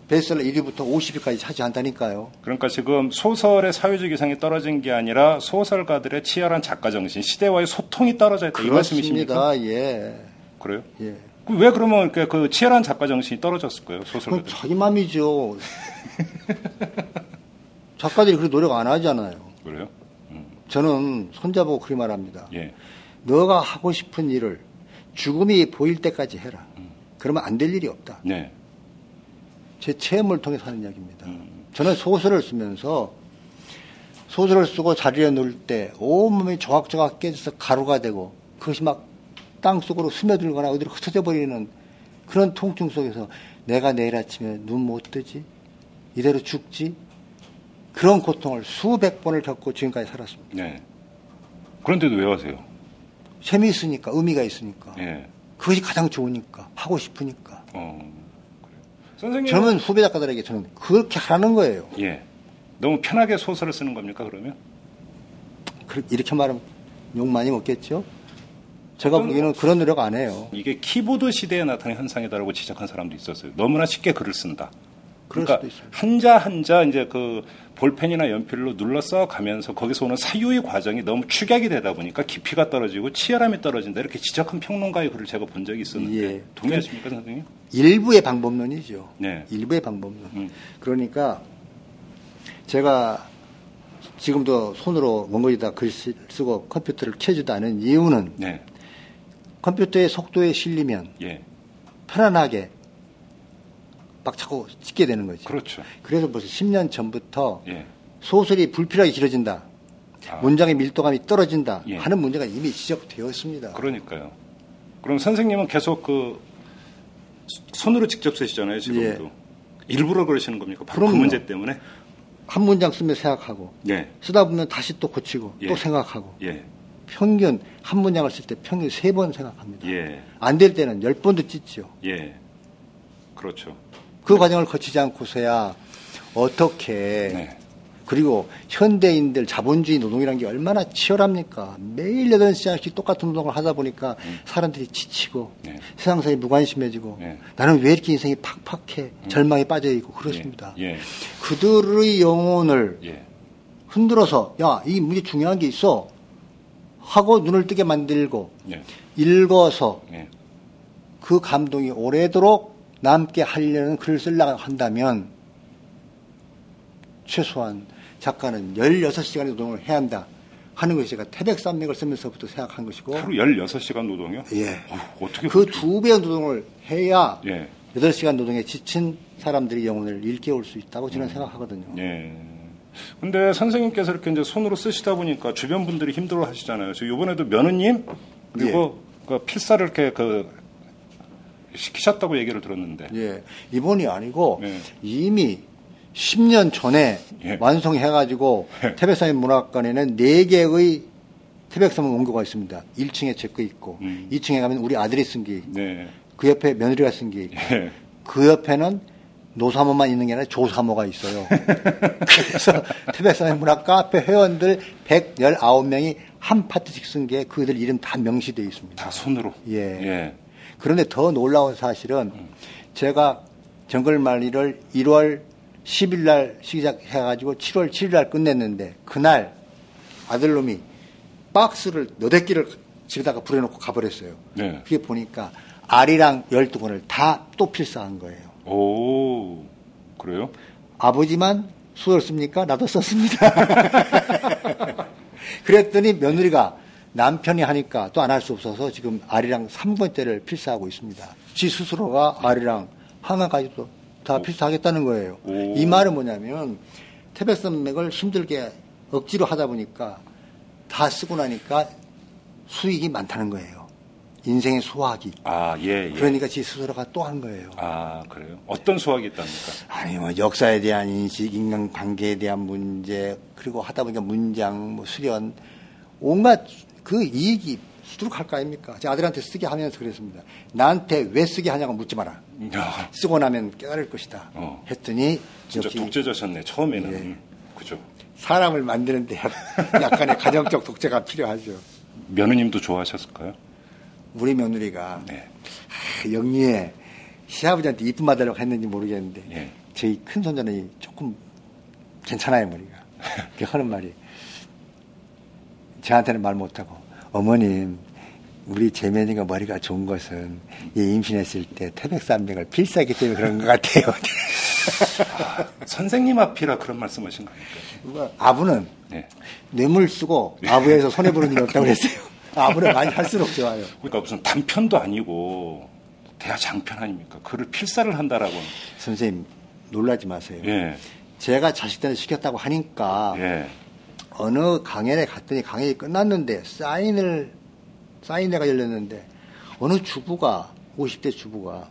베스트셀러 1위부터 50위까지 차지한다니까요. 그러니까 지금 소설의 사회적 위상이 떨어진 게 아니라 소설가들의 치열한 작가 정신, 시대와의 소통이 떨어져 있다 이 말씀이십니까? 그렇습니다. 예. 그래요? 예. 그왜 그러면 그, 그 치열한 작가 정신이 떨어졌을 거예요, 그건 소설가들? 자기 맘이죠. 작가들이 그렇게 노력 안 하잖아요. 그래요? 음, 저는 손잡고 그렇게 말합니다. 예. 너가 하고 싶은 일을 죽음이 보일 때까지 해라. 음. 그러면 안 될 일이 없다. 네. 제 체험을 통해서 하는 이야기입니다. 음. 저는 소설을 쓰면서 소설을 쓰고 자리에 누울 때 온몸이 조각조각 깨져서 가루가 되고 그것이 막 땅속으로 스며들거나 어디로 흩어져 버리는 그런 통증 속에서 내가 내일 아침에 눈 못 뜨지? 이대로 죽지? 그런 고통을 수백 번을 겪고 지금까지 살았습니다. 네. 그런데도 왜 하세요? 재미있으니까, 의미가 있으니까. 예. 그것이 가장 좋으니까, 하고 싶으니까. 어. 그래요. 선생님. 젊은 후배 작가들에게 저는 그렇게 하라는 거예요. 예. 너무 편하게 소설을 쓰는 겁니까, 그러면? 그- 이렇게 말하면 욕 많이 먹겠죠? 제가 보기에는 그런 노력 안 해요. 이게 키보드 시대에 나타난 현상이다라고 지적한 사람도 있었어요. 너무나 쉽게 글을 쓴다. 그럴 그러니까. 한자 한자 이제 그 볼펜이나 연필로 눌러써 가면서 거기서 오는 사유의 과정이 너무 축약이 되다 보니까 깊이가 떨어지고 치열함이 떨어진다 이렇게 지적한 평론가의 글을 제가 본 적이 있었는데 예. 동의하십니까 선생님? 일부의 방법론이죠. 네. 일부의 방법론. 음. 그러니까 제가 지금도 손으로 원고지다 글 쓰- 쓰고 컴퓨터를 켜지도 않은 이유는 네. 컴퓨터의 속도에 실리면 예. 편안하게 막 자꾸 찍게 되는 거죠. 그렇죠. 그래서 벌써 10년 전부터 예. 소설이 불필요하게 길어진다. 아. 문장의 밀도감이 떨어진다 예. 하는 문제가 이미 지적되었습니다. 그러니까요. 그럼 선생님은 계속 그 손으로 직접 쓰시잖아요, 지금도. 일부러 그러시는 겁니까? 바로 그 예. 문제 때문에? 한 문장 쓰면 생각하고 예. 쓰다 보면 다시 또 고치고 예. 또 생각하고 예. 평균 한 문장을 쓸 때 평균 세 번 생각합니다. 예. 안될 때는 열 번도 찢죠. 예. 그렇죠. 그 과정을 거치지 않고서야 어떻게 네. 그리고 현대인들 자본주의 노동이라는 게 얼마나 치열합니까? 매일 8시간씩 똑같은 노동을 하다 보니까 사람들이 지치고 음. 네. 세상사에 무관심해지고 네. 나는 왜 이렇게 인생이 팍팍해 절망에 빠져 있고 그렇습니다. 예. 그들의 영혼을 예. 흔들어서 야 이 문제 중요한 게 있어 하고 눈을 뜨게 만들고 예. 읽어서 예. 그 감동이 오래도록 남게 하려는 글을 쓰려고 한다면 최소한 작가는 16시간의 노동을 해야 한다 하는 것이 제가 태백산맥을 쓰면서부터 생각한 것이고 하루 16시간 노동이요? 예. 어휴, 어떻게 그 두 배의 노동을 해야 예. 8시간 노동에 지친 사람들의 영혼을 일깨울 수 있다고 저는 생각하거든요. 예. 근데 선생님께서 이렇게 이제 손으로 쓰시다 보니까 주변 분들이 힘들어 하시잖아요. 저 이번에도 며느님 그리고 예. 그 필사를 이렇게 그 시키셨다고 얘기를 들었는데. 예, 이번이 아니고 예. 이미 10년 전에 예. 완성해가지고 태백산 문학관에는 4개의 태백산 원고가 있습니다. 1층에 제 거 있고 음. 2층에 가면 우리 아들이 쓴 게 네. 그 옆에 며느리가 쓴 게 예. 그 옆에는 노사모만 있는 게 아니라 조사모가 있어요. 그래서 태백산의 문학 카페 회원들 119명이 한 파트씩 쓴 게 그들 이름 다 명시되어 있습니다. 다 손으로. 예. 예. 그런데 더 놀라운 사실은 제가 정글 말리를 1월 10일 날 시작해가지고 7월 7일 날 끝냈는데 그날 아들놈이 박스를 너댓 개를 집에다가 불여놓고 가버렸어요. 네. 그게 보니까 아리랑 12권을 다 또 필사한 거예요. 오, 그래요? 아버지만 수을 씁니까? 나도 썼습니다. 그랬더니 며느리가 남편이 하니까 또 안 할 수 없어서 지금 아리랑 3권째를 필사하고 있습니다. 지 스스로가 아리랑 한강까지도 다 필사하겠다는 거예요. 오. 이 말은 뭐냐면 태백 산맥을 힘들게 억지로 하다 보니까 다 쓰고 나니까 수익이 많다는 거예요. 인생의 수확이. 아, 예, 예. 그러니까 지 스스로가 또 한 거예요. 아, 그래요? 어떤 수학이 있답니까? 아니 뭐 역사에 대한 인식, 인간 관계에 대한 문제, 그리고 하다 보니까 문장, 뭐 수련, 온갖 그 이익이 수두룩할 거 아닙니까? 제 아들한테 쓰게 하면서 그랬습니다. 나한테 왜 쓰게 하냐고 묻지 마라. 야, 쓰고 나면 깨달을 것이다. 어. 했더니 진짜 역시 독재자셨네, 처음에는. 예. 그죠? 사람을 만드는데 약간의 가정적 독재가 필요하죠. 며느님도 좋아하셨을까요? 우리 며느리가 네. 아, 영리해 시아버지한테 이쁨 받으려고 했는지 모르겠는데 예. 저희 큰 손자는 조금 괜찮아요 머리가 그 하는 말이 저한테는 말 못하고 어머님 우리 재면이가 머리가 좋은 것은 얘 임신했을 때 태백산맥을 필사하기 때문에 그런 것 같아요. 선생님 앞이라 그런 말씀 하신 겁니까? 아부는 네. 뇌물 쓰고 아부에서 손해 보는 일이 없다고 그랬어요. 아부는 많이 할수록 좋아요. 그러니까 무슨 단편도 아니고 대하 장편 아닙니까? 그를 필사를 한다라고. 선생님 놀라지 마세요. 예. 제가 자식들한테 시켰다고 하니까 예. 어느 강연에 갔더니 강연이 끝났는데 사인을 사인회가 열렸는데 어느 주부가 50대 주부가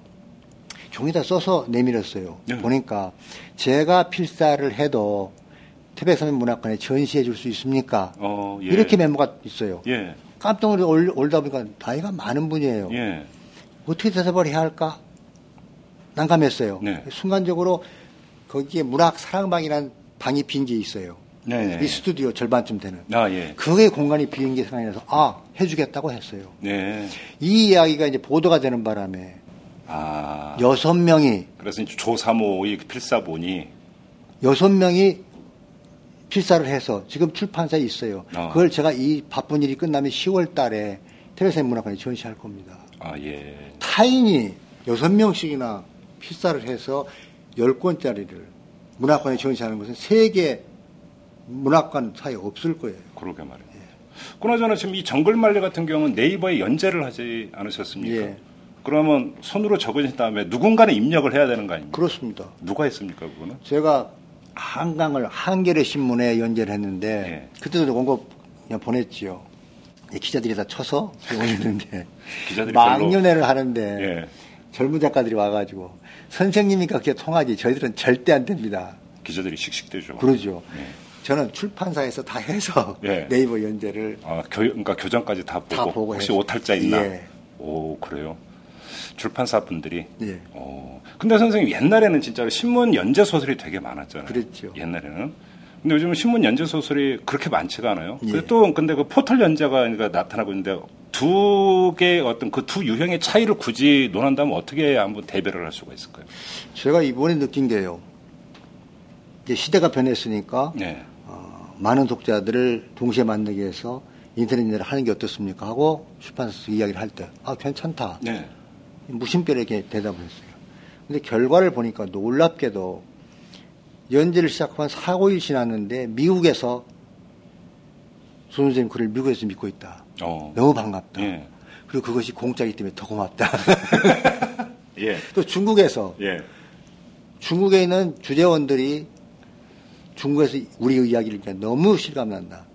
종이다 써서 내밀었어요. 네. 보니까 제가 필사를 해도 태백산면 문학관에 전시해 줄 수 있습니까? 어, 예. 이렇게 메모가 있어요. 예. 깜짝 놀라 올- 올다 보니까 나이가 많은 분이에요. 예. 어떻게 대답을 해야 할까? 난감했어요. 네. 순간적으로 거기에 문학 사랑방이라는 방이 빈 게 있어요. 네. 이 스튜디오 절반쯤 되는. 아, 예. 그게 공간이 게 생각이 나서 아 해주겠다고 했어요. 네. 이 이야기가 이제 보도가 되는 바람에 아. 여섯 명이 그래서 이제 조사모의 필사본이 여섯 명이 필사를 해서 지금 출판사에 있어요. 어. 그걸 제가 이 바쁜 일이 끝나면 10월 달에 태백산 문학관에 전시할 겁니다. 아, 예. 타인이 여섯 명씩이나 필사를 해서 열 권짜리를 문학관에 전시하는 것은 세계 문학관 사이에 없을 거예요. 그러게 말이에요. 그나저나 지금 이 정글말리 같은 경우는 네이버에 연재를 하지 않으셨습니까? 예. 그러면 손으로 적으신 다음에 누군가는 입력을 해야 되는 거 아닙니까? 그렇습니다. 누가 했습니까, 그거는? 제가 한강을 한겨레 신문에 연재를 했는데 예. 그때도 원고 그냥 보냈지요. 이 기자들이 다 쳐서 올리는데 기자들이 망년회를 하는데 예. 젊은 작가들이 와가지고 선생님이니까 그게 통하지 저희들은 절대 안 됩니다. 기자들이 씩씩대죠. 그러죠. 예. 저는 출판사에서 다 해서 예. 네이버 연재를 아, 교, 그러니까 교장까지 다 보고, 다 보고 혹시 해서. 오탈자 있나? 예. 오, 그래요. 출판사 분들이. 예. 어. 근데 선생님 옛날에는 진짜로 신문 연재 소설이 되게 많았잖아요. 그랬죠. 옛날에는. 근데 요즘은 신문 연재 소설이 그렇게 많지가 않아요. 예. 그또 근데 그 포털 연재가 그러니까 나타나고 있는데 두 개의 어떤 그 두 유형의 차이를 굳이 논한다면 어떻게 한번 대별을 할 수가 있을까요? 제가 이번에 느낀 게요. 이제 시대가 변했으니까 네. 어, 많은 독자들을 동시에 만나기 위해서 인터넷 연재를 하는 게 어떻습니까? 하고 출판사에서 이야기를 할 때, 아, 괜찮다. 네. 무심결에게 대답을 했어요. 근데 결과를 보니까 놀랍게도 연재를 시작한 4, 5일 지났는데 미국에서 손 선생님 글을 미국에서 믿고 있다. 어. 너무 반갑다. 예. 그리고 그것이 공짜이기 때문에 더 고맙다. 예. 또 중국에서 예. 중국에 있는 주재원들이 중국에서 우리 이야기를 듣니까 너무 실감난다.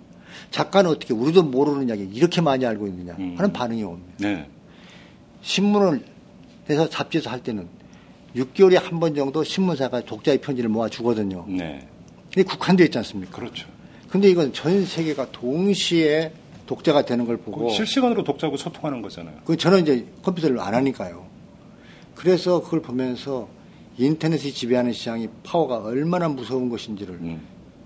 작가는 어떻게 우리도 모르는 이야기 이렇게 많이 알고 있느냐 음. 하는 반응이 옵니다. 네. 신문을 해서 잡지에서 할 때는 6개월에 한 번 정도 신문사가 독자의 편지를 모아 주거든요. 네. 이게 국한되어 있지 않습니까? 그렇죠. 근데 이건 전 세계가 동시에 독자가 되는 걸 보고 그 실시간으로 독자하고 소통하는 거잖아요. 그 저는 이제 컴퓨터를 안 하니까요. 그래서 그걸 보면서 인터넷이 지배하는 시장이 파워가 얼마나 무서운 것인지를 음.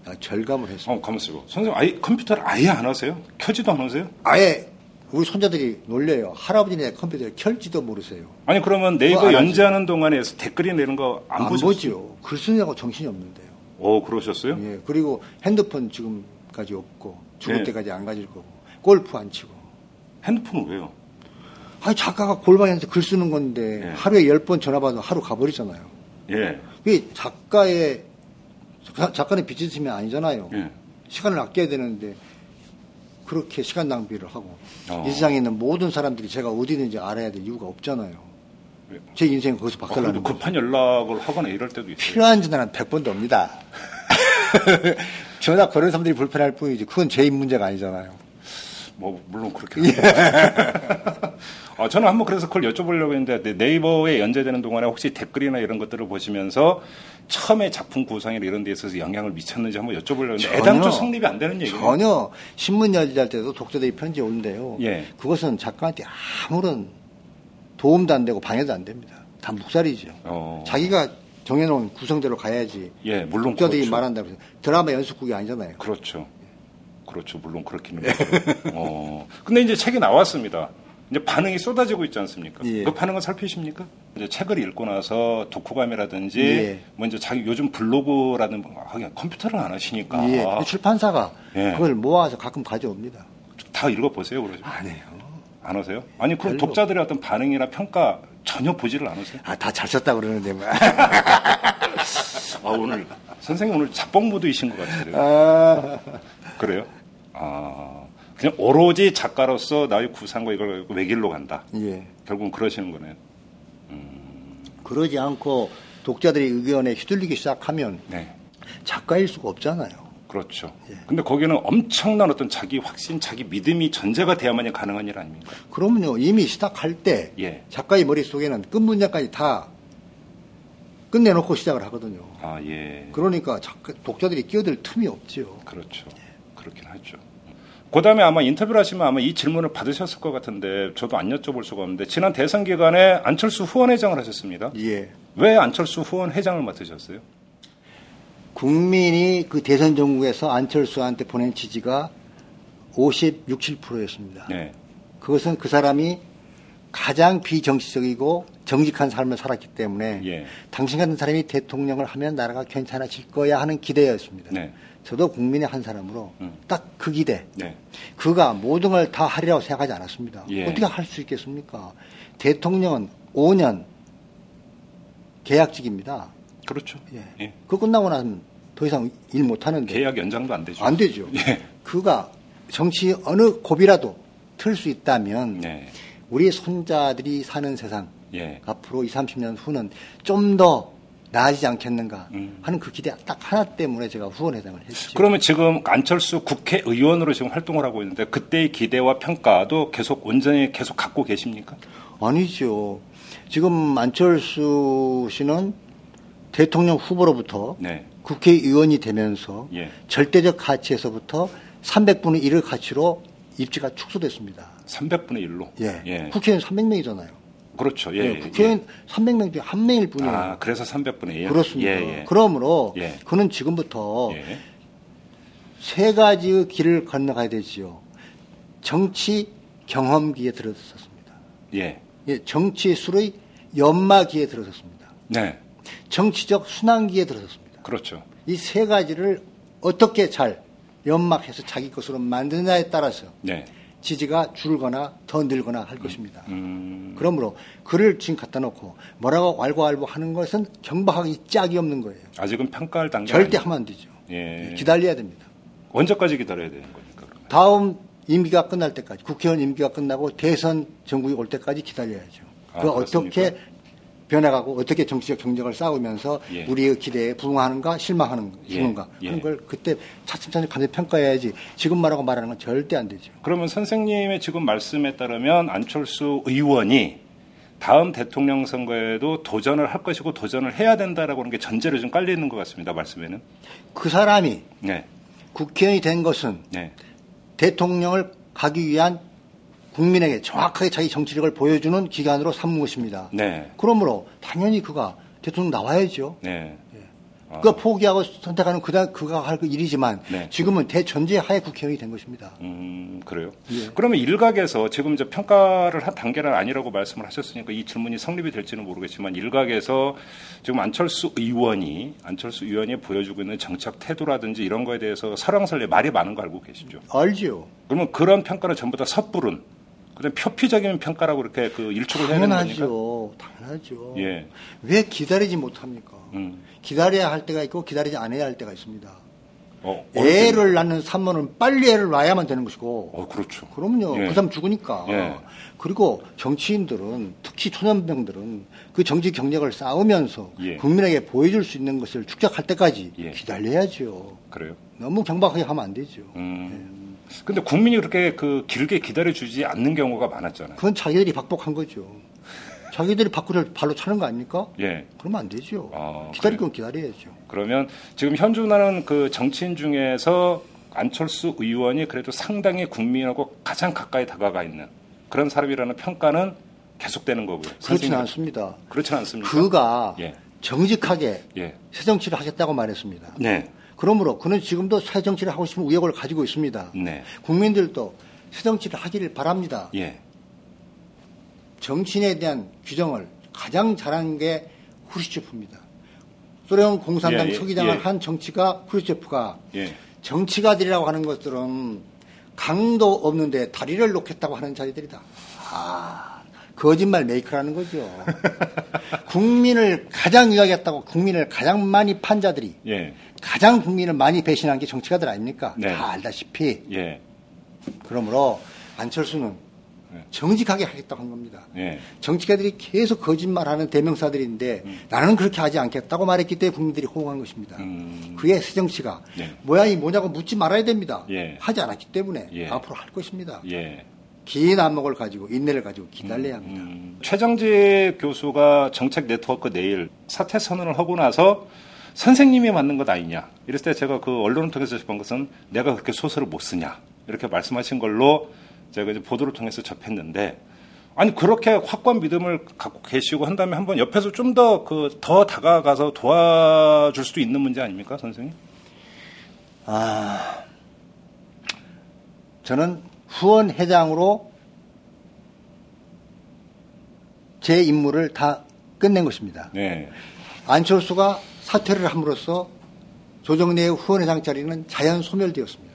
아, 절감을 했습니다. 어, 가만있어 봐. 선생님, 아예 컴퓨터를 아예 안 하세요? 켜지도 안 하세요? 아예 우리 손자들이 놀려요. 할아버지네 컴퓨터를 켤지도 모르세요. 아니, 그러면 네이버. 연재하는 동안에 댓글이 내는 거 안? 보죠. 글 쓰느라고 정신이 없는데요. 오, 그러셨어요? 예. 그리고 핸드폰 지금까지 없고 죽을 예. 때까지 안 가질 거고 골프 안 치고. 핸드폰은 왜요? 아니 작가가 골방에서 글 쓰는 건데 예. 하루에 열 번 전화 받으면 하루 가버리잖아요. 예. 그게 작가의 작가- 작가는 빚지심이 아니잖아요. 예. 시간을 아껴야 되는데 그렇게 시간 낭비를 하고 어. 이 세상에 있는 모든 사람들이 제가 어디 있는지 알아야 될 이유가 없잖아요. 왜? 제 인생 거기서 아, 그래도 거죠. 급한 연락을 하거나 이럴 때도 있어요. 필요한 전화는 100번도 옵니다. 전화 거는 사람들이 불편할 뿐이지 그건 제 문제가 아니잖아요. 뭐 물론 그렇게. 아, 저는 한번 그래서 그걸 여쭤보려고 했는데 네- 네이버에 연재되는 동안에 혹시 댓글이나 이런 것들을 보시면서 처음에 작품 구성이나 이런 데 있어서 영향을 미쳤는지 한번 여쭤보려고 했는데 전혀. 애당초 성립이 안 되는 얘기예요. 전혀 신문 열리할 때도 독자들이 편지 오는데요. 예. 그것은 작가한테 아무런 도움도 안 되고 방해도 안 됩니다. 다 묵살이죠. 어. 자기가 정해놓은 구성대로 가야지. 예, 물론 독자들이 그렇죠. 말한다고 드라마 연습국이 아니잖아요. 그렇죠. 그렇죠. 물론 그렇기는 해요. 어. 근데 이제 책이 나왔습니다. 이제 반응이 쏟아지고 있지 않습니까? 예. 그 반응은 살피십니까? 이제 책을 읽고 나서 독후감이라든지 예. 뭐 이제 자기 요즘 블로그라든 하긴 컴퓨터를 안 하시니까 예. 그 출판사가 예. 그걸 모아서 가끔 가져옵니다. 다 읽어보세요, 그러죠. 안 해요. 안 하세요? 아니, 그럼 별로. 독자들의 어떤 반응이나 평가 전혀 보지를 않으세요? 아, 다 잘 썼다 그러는데 뭐. 아, 오늘, 선생님 오늘 작봉 무드이신 것 같아요. 아, 그래요? 아, 그냥 오로지 작가로서 나의 구상과 이걸 외길로 간다. 예. 결국은 그러시는 거네요. 그러지 않고 독자들의 의견에 휘둘리기 시작하면 네. 작가일 수가 없잖아요. 그렇죠. 예. 근데 거기는 엄청난 어떤 자기 확신, 자기 믿음이 전제가 돼야만이 가능한 일 아닙니까? 그러면요, 이미 시작할 때 예. 작가의 머릿속에는 끝 문장까지 다 끝내놓고 시작을 하거든요. 아, 예. 그러니까 작가, 독자들이 끼어들 틈이 없죠. 그렇죠. 그렇긴 하죠. 그 다음에 아마 인터뷰를 하시면 아마 이 질문을 받으셨을 것 같은데 저도 안 여쭤볼 수가 없는데 지난 대선 기간에 안철수 후원회장을 하셨습니다. 예. 왜 안철수 후원회장을 맡으셨어요? 국민이 그 대선 정국에서 안철수한테 보낸 지지가 56, 7%였습니다. 네. 그것은 그 사람이 가장 비정치적이고 정직한 삶을 살았기 때문에 예. 당신 같은 사람이 대통령을 하면 나라가 괜찮아질 거야 하는 기대였습니다. 네. 저도 국민의 한 사람으로 음. 딱그 기대. 네. 그가 모든 걸 다 하리라고 생각하지 않았습니다. 예. 어떻게 할 수 있겠습니까? 대통령은 5년 계약직입니다. 그렇죠. 예. 예. 그거 끝나고 나면 더 이상 일 못하는데 계약 연장도 안 되죠. 안 되죠. 예. 그가 정치 어느 고비라도 틀 수 있다면 네. 우리 손자들이 사는 세상 예. 앞으로 20, 30년 후는 좀 더 나아지지 않겠는가 음. 하는 그 기대 딱 하나 때문에 제가 후원회장을 했죠. 그러면 지금 안철수 국회의원으로 지금 활동을 하고 있는데 그때의 기대와 평가도 계속 온전히 계속 갖고 계십니까? 아니죠. 지금 안철수 씨는 대통령 후보로부터 네. 국회의원이 되면서 예. 절대적 가치에서부터 300분의 1의 가치로 입지가 축소됐습니다. 300분의 1로. 예. 국회의원 300명이잖아요. 그렇죠. 예. 예, 예. 국회의원 300명 중에 한 명일 뿐이에요. 아, 그래서 300분의 1. 그렇습니다. 예, 예. 그러므로 예. 그는 지금부터 예. 세 가지의 길을 건너가야 되지요. 정치 경험기에 들어섰습니다. 예. 예, 정치 술의 연마기에 들어섰습니다. 네. 정치적 순환기에 들어섰습니다. 그렇죠. 이 세 가지를 어떻게 잘 연막해서 자기 것으로 만드냐에 따라서 네. 지지가 줄거나 더 늘거나 할 것입니다. 음. 그러므로 글을 지금 갖다 놓고 뭐라고 왈고왈고 하는 것은 경박하기 짝이 없는 거예요. 아직은 평가할 단계 절대 하면 안 되죠. 예. 기다려야 됩니다. 언제까지 기다려야 되는 거니까 그러면. 다음 임기가 끝날 때까지 국회의원 임기가 끝나고 대선 전국이 올 때까지 기다려야죠. 아, 그 어떻게? 변해가고 어떻게 정치적 경쟁을 싸우면서 예. 우리의 기대에 부응하는가 실망하는 예. 주는가 예. 하는 걸 그때 차츰차츰 감히 평가해야지 지금 말하고 말하는 건 절대 안 되죠. 그러면 선생님의 지금 말씀에 따르면 안철수 의원이 다음 대통령 선거에도 도전을 할 것이고 도전을 해야 된다라고 하는 게 전제로 좀 깔려 있는 것 같습니다. 말씀에는. 그 사람이 네. 국회의원이 된 것은 네. 대통령을 가기 위한 국민에게 정확하게 자기 정치력을 보여주는 기관으로 삼은 것입니다. 네. 그러므로 당연히 그가 대통령 나와야죠. 네. 아. 그가 포기하고 선택하는 그다 그가 할그 일이지만 네. 지금은 대전제 하에 국회의원이 된 것입니다. 음, 그래요? 예. 그러면 일각에서 지금 이제 평가를 한 단계는 아니라고 말씀을 하셨으니까 이 질문이 성립이 될지는 모르겠지만 일각에서 지금 안철수 의원이 안철수 의원이 보여주고 있는 정책 태도라든지 이런 거에 대해서 설왕설래 말이 많은 거 알고 계시죠? 알지요. 그러면 그런 평가는 전부 다 섣부른 그냥 표피적인 평가라고 이렇게 그 일축을 해야 되는 겁니까? 당연하죠. 당연하죠. 예. 왜 기다리지 못합니까? 음. 기다려야 할 때가 있고 기다리지 않아야 할 때가 있습니다. 어, 애를 낳는 산모는 빨리 애를 낳아야만 되는 것이고 어, 그렇죠. 그럼요. 예. 그 사람 죽으니까. 예. 그리고 정치인들은 특히 초년병들은 그 정치 경력을 쌓으면서 예. 국민에게 보여줄 수 있는 것을 축적할 때까지 예. 기다려야죠. 그래요. 너무 경박하게 하면 안 되죠. 음. 근데 국민이 그렇게 그 길게 기다려 주지 않는 경우가 많았잖아요. 그건 자기들이 박복한 거죠. 자기들이 바꾸를 발로 차는 거 아닙니까? 예. 그러면 안 되죠. 아, 기다릴? 건 기다려야죠. 그러면 지금 현존하는 그 정치인 중에서 안철수 의원이 그래도 상당히 국민하고 가장 가까이 다가가 있는 그런 사람이라는 평가는 계속되는 거고요. 그렇지는. 않습니다. 그렇지는 않습니까? 그가 예. 정직하게 예. 새 정치를 하겠다고 말했습니다. 네. 그러므로 그는 지금도 새 정치를 하고 싶은 의욕을 가지고 있습니다. 네. 국민들도 새 정치를 하기를 바랍니다. 예. 정치인에 대한 규정을 가장 잘한 게 후르츠프입니다. 소련 공산당 예, 예, 서기장을 예. 한 정치가 흐루쇼프가 예. 정치가들이라고 하는 것들은 강도 없는데 다리를 놓겠다고 하는 자들이다. 아, 거짓말 메이커라는 거죠. 국민을 가장 이야기했다고 국민을 가장 많이 판 자들이 예. 가장 국민을 많이 배신한 게 정치가들 아닙니까? 네. 다 알다시피. 예. 그러므로 안철수는 네. 정직하게 하겠다고 한 겁니다. 예. 정치가들이 계속 거짓말하는 대명사들인데 나는 그렇게 하지 않겠다고 말했기 때문에 국민들이 호응한 것입니다. 음. 그의 새 정치가 네. 모양이 뭐냐고 묻지 말아야 됩니다. 예. 하지 않았기 때문에 예. 앞으로 할 것입니다. 예. 긴 안목을 가지고 인내를 가지고 기다려야 합니다. 음, 최정재 교수가 정책 네트워크 내일 사퇴 선언을 하고 나서 선생님이 맞는 것 아니냐. 이랬을 때 제가 그 언론을 통해서 접한 것은 내가 그렇게 소설을 못 쓰냐. 이렇게 말씀하신 걸로 제가 이제 보도를 통해서 접했는데 아니 그렇게 확고한 믿음을 갖고 계시고 한다면 한번 옆에서 좀 더 그더 다가가서 도와줄 수도 있는 문제 아닙니까, 선생님? 아, 저는 후원 회장으로 제 임무를 다 끝낸 것입니다. 네. 안철수가 사퇴를 함으로써 조정래의 후원회장 자리는 자연 소멸되었습니다.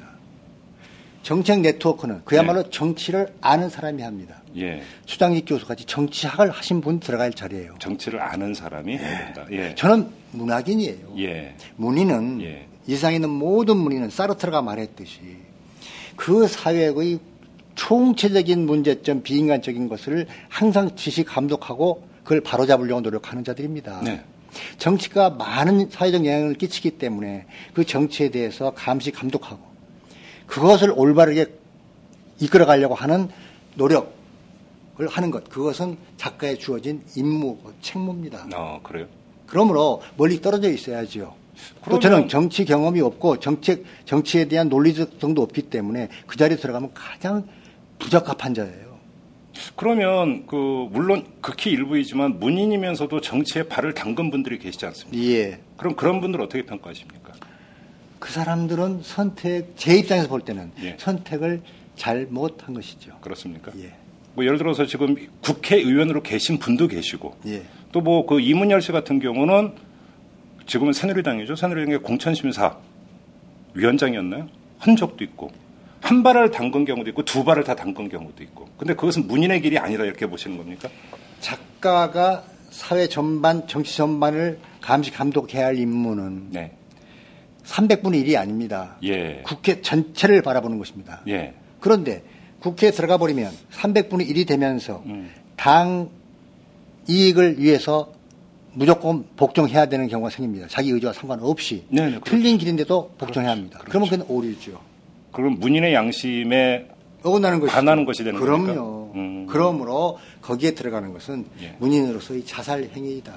정책 네트워크는 그야말로 정치를 아는 사람이 합니다. 예. 수장직 교수같이 정치학을 하신 분 들어갈 자리예요. 정치를 아는 사람이 해야 된다. 예. 저는 문학인이에요. 예. 문인은 예. 이 세상에 있는 모든 문인은 사르트르가 말했듯이 그 사회의 총체적인 문제점, 비인간적인 것을 항상 지시 감독하고 그걸 바로잡으려고 노력하는 자들입니다. 네. 정치가 많은 사회적 영향을 끼치기 때문에 그 정치에 대해서 감시 감독하고 그것을 올바르게 이끌어가려고 하는 노력을 하는 것 그것은 작가에 주어진 임무, 책무입니다. 어, 그래요? 그러므로 멀리 떨어져 있어야지요. 또 저는 정치 경험이 없고 정책 정치에 대한 논리적성도 없기 때문에 그 자리에 들어가면 가장 부적합한 자예요. 그러면 그 물론 극히 일부이지만 문인이면서도 정치에 발을 담근 분들이 계시지 않습니까? 예. 그럼 그런 분들 어떻게 평가하십니까? 그 사람들은 선택 제 입장에서 볼 때는 예. 선택을 잘 못한 것이죠. 그렇습니까? 예. 뭐 예를 들어서 지금 국회의원으로 계신 분도 계시고 예. 또뭐 그 이문열 씨 같은 경우는 지금은 새누리당이죠. 새누리당의 공천심사 위원장이었나요? 한 적도 있고 한 발을 담근 경우도 있고 두 발을 다 담근 경우도 있고. 근데 그것은 문인의 길이 아니라 이렇게 보시는 겁니까? 작가가 사회 전반 정치 전반을 감시 감독해야 할 임무는 네. 300분의 1이 아닙니다. 예. 국회 전체를 바라보는 것입니다. 예. 그런데 국회에 들어가 버리면 300분의 1이 되면서 음. 당 이익을 위해서 무조건 복종해야 되는 경우가 생깁니다. 자기 의지와 상관없이 네네, 그렇죠. 틀린 길인데도 복종해야 합니다. 그렇죠. 그러면 그건 오류죠. 그럼 문인의 양심에 어긋나는 것이 반하는 것이 되는 그럼요. 겁니까? 음. 그러므로 거기에 들어가는 것은 예. 문인으로서의 자살 행위이다.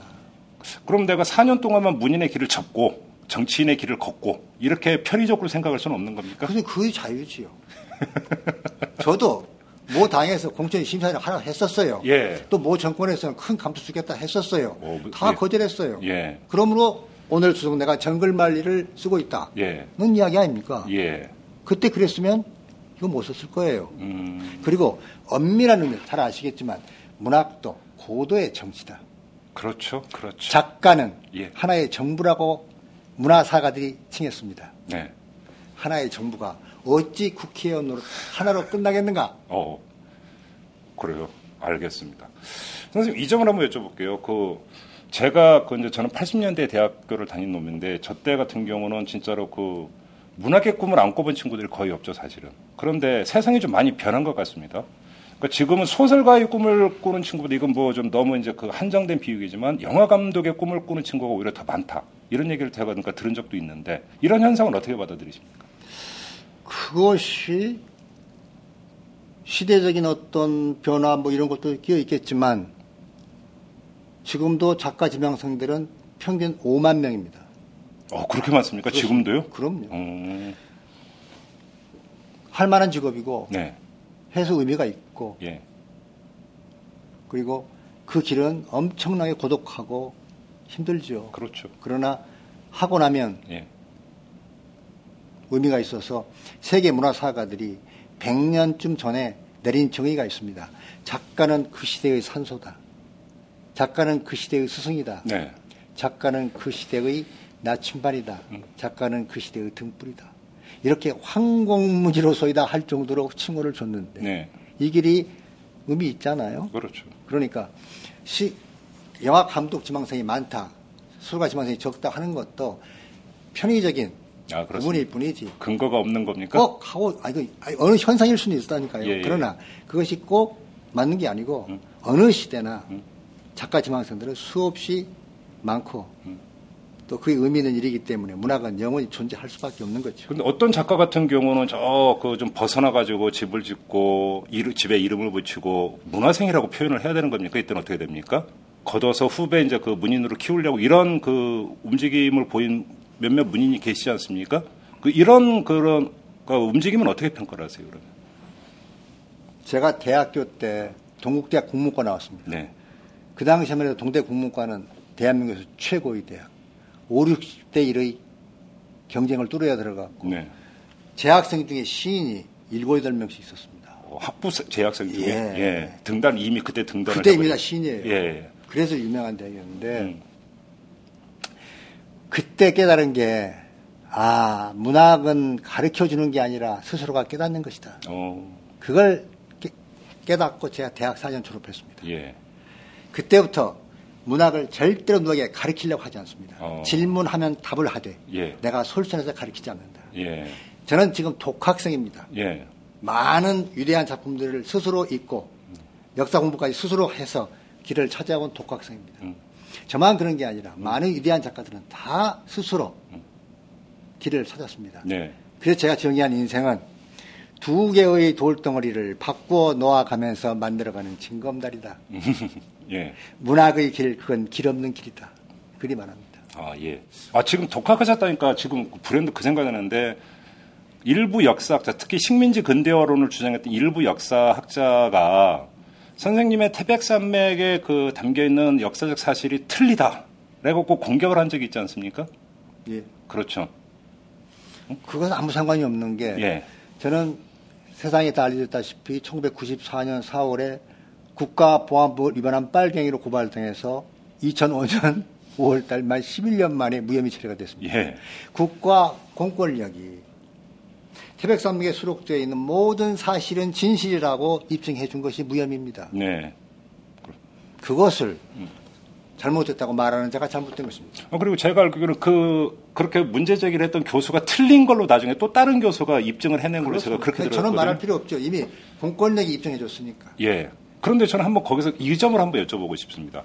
그럼 내가 4년 동안만 문인의 길을 접고 정치인의 길을 걷고 이렇게 편의적으로 생각할 수는 없는 겁니까? 그것은 그의 자유지요. 저도 모 당에서 공천 심사를 하라 했었어요. 예. 또 모 정권에서는 큰 감투 쓰겠다 했었어요. 어, 뭐, 다 예. 거절했어요. 예. 그러므로 오늘 수석 내가 정글말리를 쓰고 있다. 예. 는 이야기 아닙니까? 예. 그때 그랬으면 이거 못 썼을 거예요. 음, 그리고 엄밀한 의미 잘 아시겠지만 문학도 고도의 정치다. 그렇죠. 그렇죠. 작가는 예. 하나의 정부라고 문화사가들이 칭했습니다. 네. 하나의 정부가 어찌 국회의원으로 하나로 끝나겠는가? 어, 그래요. 알겠습니다. 선생님, 이 점을 한번 여쭤볼게요. 그, 제가, 그, 이제 저는 80년대 대학교를 다닌 놈인데, 저 때 같은 경우는 진짜로 그, 문학의 꿈을 안 꿔본 친구들이 거의 없죠, 사실은. 그런데 세상이 좀 많이 변한 것 같습니다. 그러니까 지금은 소설가의 꿈을 꾸는 친구보다 이건 뭐 좀 너무 이제 그 한정된 비유이지만 영화 감독의 꿈을 꾸는 친구가 오히려 더 많다. 이런 얘기를 제가 그러니까 들은 적도 있는데 이런 현상은 어떻게 받아들이십니까? 그것이 시대적인 어떤 변화 뭐 이런 것도 끼어 있겠지만 지금도 작가 지망생들은 평균 5만 명입니다. 어, 그렇게 많습니까? 지금도요? 그럼요. 음, 할 만한 직업이고 네. 해서 의미가 있고 예. 그리고 그 길은 엄청나게 고독하고 힘들죠. 그렇죠. 그러나 하고 나면 예. 의미가 있어서 세계 문화사가들이 100년쯤 전에 내린 정의가 있습니다. 작가는 그 시대의 산소다. 작가는 그 시대의 스승이다. 네. 작가는 그 시대의 나침반이다. 작가는 그 시대의 등불이다. 이렇게 황공무지로서이다 할 정도로 칭호를 줬는데 네. 이 길이 의미 있잖아요. 그렇죠. 그러니까 시, 영화 감독 지망생이 많다, 술가 지망생이 적다 하는 것도 편의적인 아. 부분일 뿐이지. 근거가 없는 겁니까? 꼭 하고 아 이거 아니, 어느 현상일 수는 있다니까요. 예, 예. 그러나 그것이 꼭 맞는 게 아니고 음. 어느 시대나 음. 작가 지망생들은 수없이 많고 음. 또 그의 의미 있는 일이기 때문에 문학은 영원히 존재할 수밖에 없는 거죠. 근데 어떤 작가 같은 경우는 저 그 좀 벗어나 가지고 집을 짓고 이르- 집에 이름을 붙이고 문화생이라고 표현을 해야 되는 겁니까? 이때는 어떻게 됩니까? 걷어서 후배 이제 그 문인으로 키우려고 이런 그 움직임을 보인 몇몇 문인이 계시지 않습니까? 그 이런 그런 그 움직임은 어떻게 평가를 하세요, 그러면? 제가 대학교 때 동국대학 국문과 나왔습니다. 네. 그 당시에만 해도 동대 국문과는 대한민국에서 최고의 대학. 5, 60대 1의 경쟁을 뚫어야 들어갔고 네. 재학생 중에 시인이 7, 8명씩 있었습니다. 어, 학부 세- 재학생 중에 예. 예. 등단 이미 그때 등단을 그때입니다, 시인이에요. 예. 그래서 유명한 대학이었는데 음. 그때 깨달은 게 아, 문학은 가르쳐 주는 게 아니라 스스로가 깨닫는 것이다. 어. 그걸 깨, 깨닫고 제가 대학 4년 졸업했습니다. 예. 그때부터 문학을 절대로 누구에게 가르치려고 하지 않습니다. 어. 질문하면 답을 하되 예. 내가 솔선해서 가르치지 않는다. 예. 저는 지금 독학생입니다. 예. 많은 위대한 작품들을 스스로 읽고 역사 공부까지 스스로 해서 길을 찾아온 독학생입니다. 음. 저만 그런 게 아니라 많은 위대한 작가들은 다 스스로 길을 찾았습니다. 네. 그래서 제가 정의한 인생은 두 개의 돌덩어리를 바꾸어 놓아가면서 만들어가는 징검다리다. 예. 문학의 길, 그건 길 없는 길이다. 그리 말합니다. 아, 예. 아, 지금 독학하셨다니까 지금 브랜드 그 생각나는데 일부 역사학자, 특히 식민지 근대화론을 주장했던 일부 역사학자가 선생님의 태백산맥에 그 담겨 있는 역사적 사실이 틀리다. 라고 꼭 공격을 한 적이 있지 않습니까? 예. 그렇죠. 그건 아무 상관이 없는 게 예. 저는 세상에 다 알려졌다시피 1994년 4월에 국가보안법 위반한 빨갱이로 고발당해서 2005년 5월달 만 11년 만에 무혐의 처리가 됐습니다. 예. 국가 공권력이 태백산맥에 수록되어 있는 모든 사실은 진실이라고 입증해 준 것이 무혐의입니다. 네. 그것을 잘못했다고 말하는 자가 잘못된 것입니다. 어, 그리고 제가 알기로는 그, 그렇게 문제 제기를 했던 교수가 틀린 걸로 나중에 또 다른 교수가 입증을 해낸 걸로 제가 그렇게 들었거든요. 저는 말할 필요 없죠. 이미 공권력이 입증해 줬으니까. 예. 그런데 저는 한번 거기서 이 점을 한번 여쭤보고 싶습니다.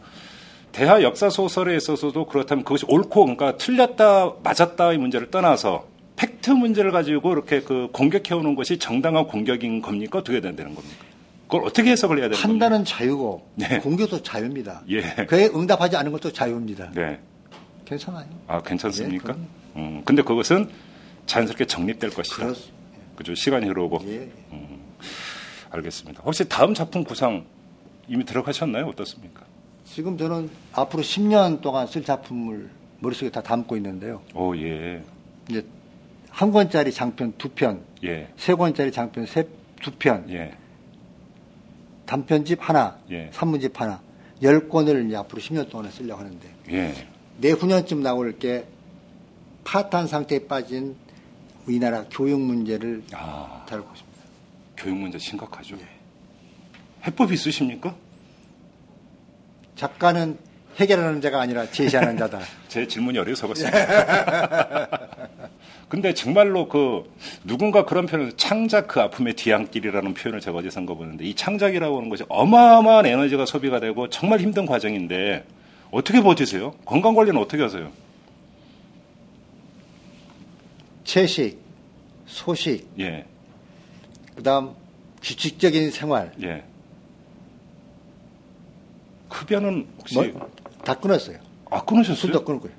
대하 역사 소설에 있어서도 그렇다면 그것이 옳고 그러니까 틀렸다 맞았다의 문제를 떠나서 팩트 문제를 가지고 이렇게 그 공격해 오는 것이 정당한 공격인 겁니까? 어떻게 된다는 겁니까? 그걸 어떻게 해석을 해야 되는 겁니까? 판단은 자유고 네. 공격도 자유입니다. 예. 그에 응답하지 않은 것도 자유입니다. 네. 괜찮아요. 아, 괜찮습니까? 예. 음, 근데 그것은 자연스럽게 정립될 것이다. 그렇, 그죠? 시간이 흐르고. 예. 알겠습니다. 혹시 다음 작품 구상 이미 들어가셨나요? 어떻습니까? 지금 저는 앞으로 10년 동안 쓸 작품을 머릿속에 다 담고 있는데요. 오, 예. 이제 한 권짜리 장편 두 편, 예. 세 권짜리 장편 세, 두 편, 예. 단편집 하나, 예. 산문집 하나, 열 권을 이제 앞으로 10년 동안 쓰려고 하는데 예. 내후년쯤 나올 게 파탄 상태에 빠진 우리나라 교육 문제를 아, 다루고 있습니다. 교육 문제 심각하죠. 해법 있으십니까? 작가는 해결하는 자가 아니라 제시하는 자다. 제 질문이 어려서겠습니다. 근데 정말로 그 누군가 그런 표현을 창작 그 아픔의 뒤안길이라는 표현을 제가 어제 선거 보는데 이 창작이라고 하는 것이 어마어마한 에너지가 소비가 되고 정말 힘든 과정인데 어떻게 버티세요? 건강 관리는 어떻게 하세요? 채식, 소식, 예, 그다음 규칙적인 생활 예. 흡연은 혹시 뭐, 다 끊었어요. 아 끊으셨어요? 술도 끊고요.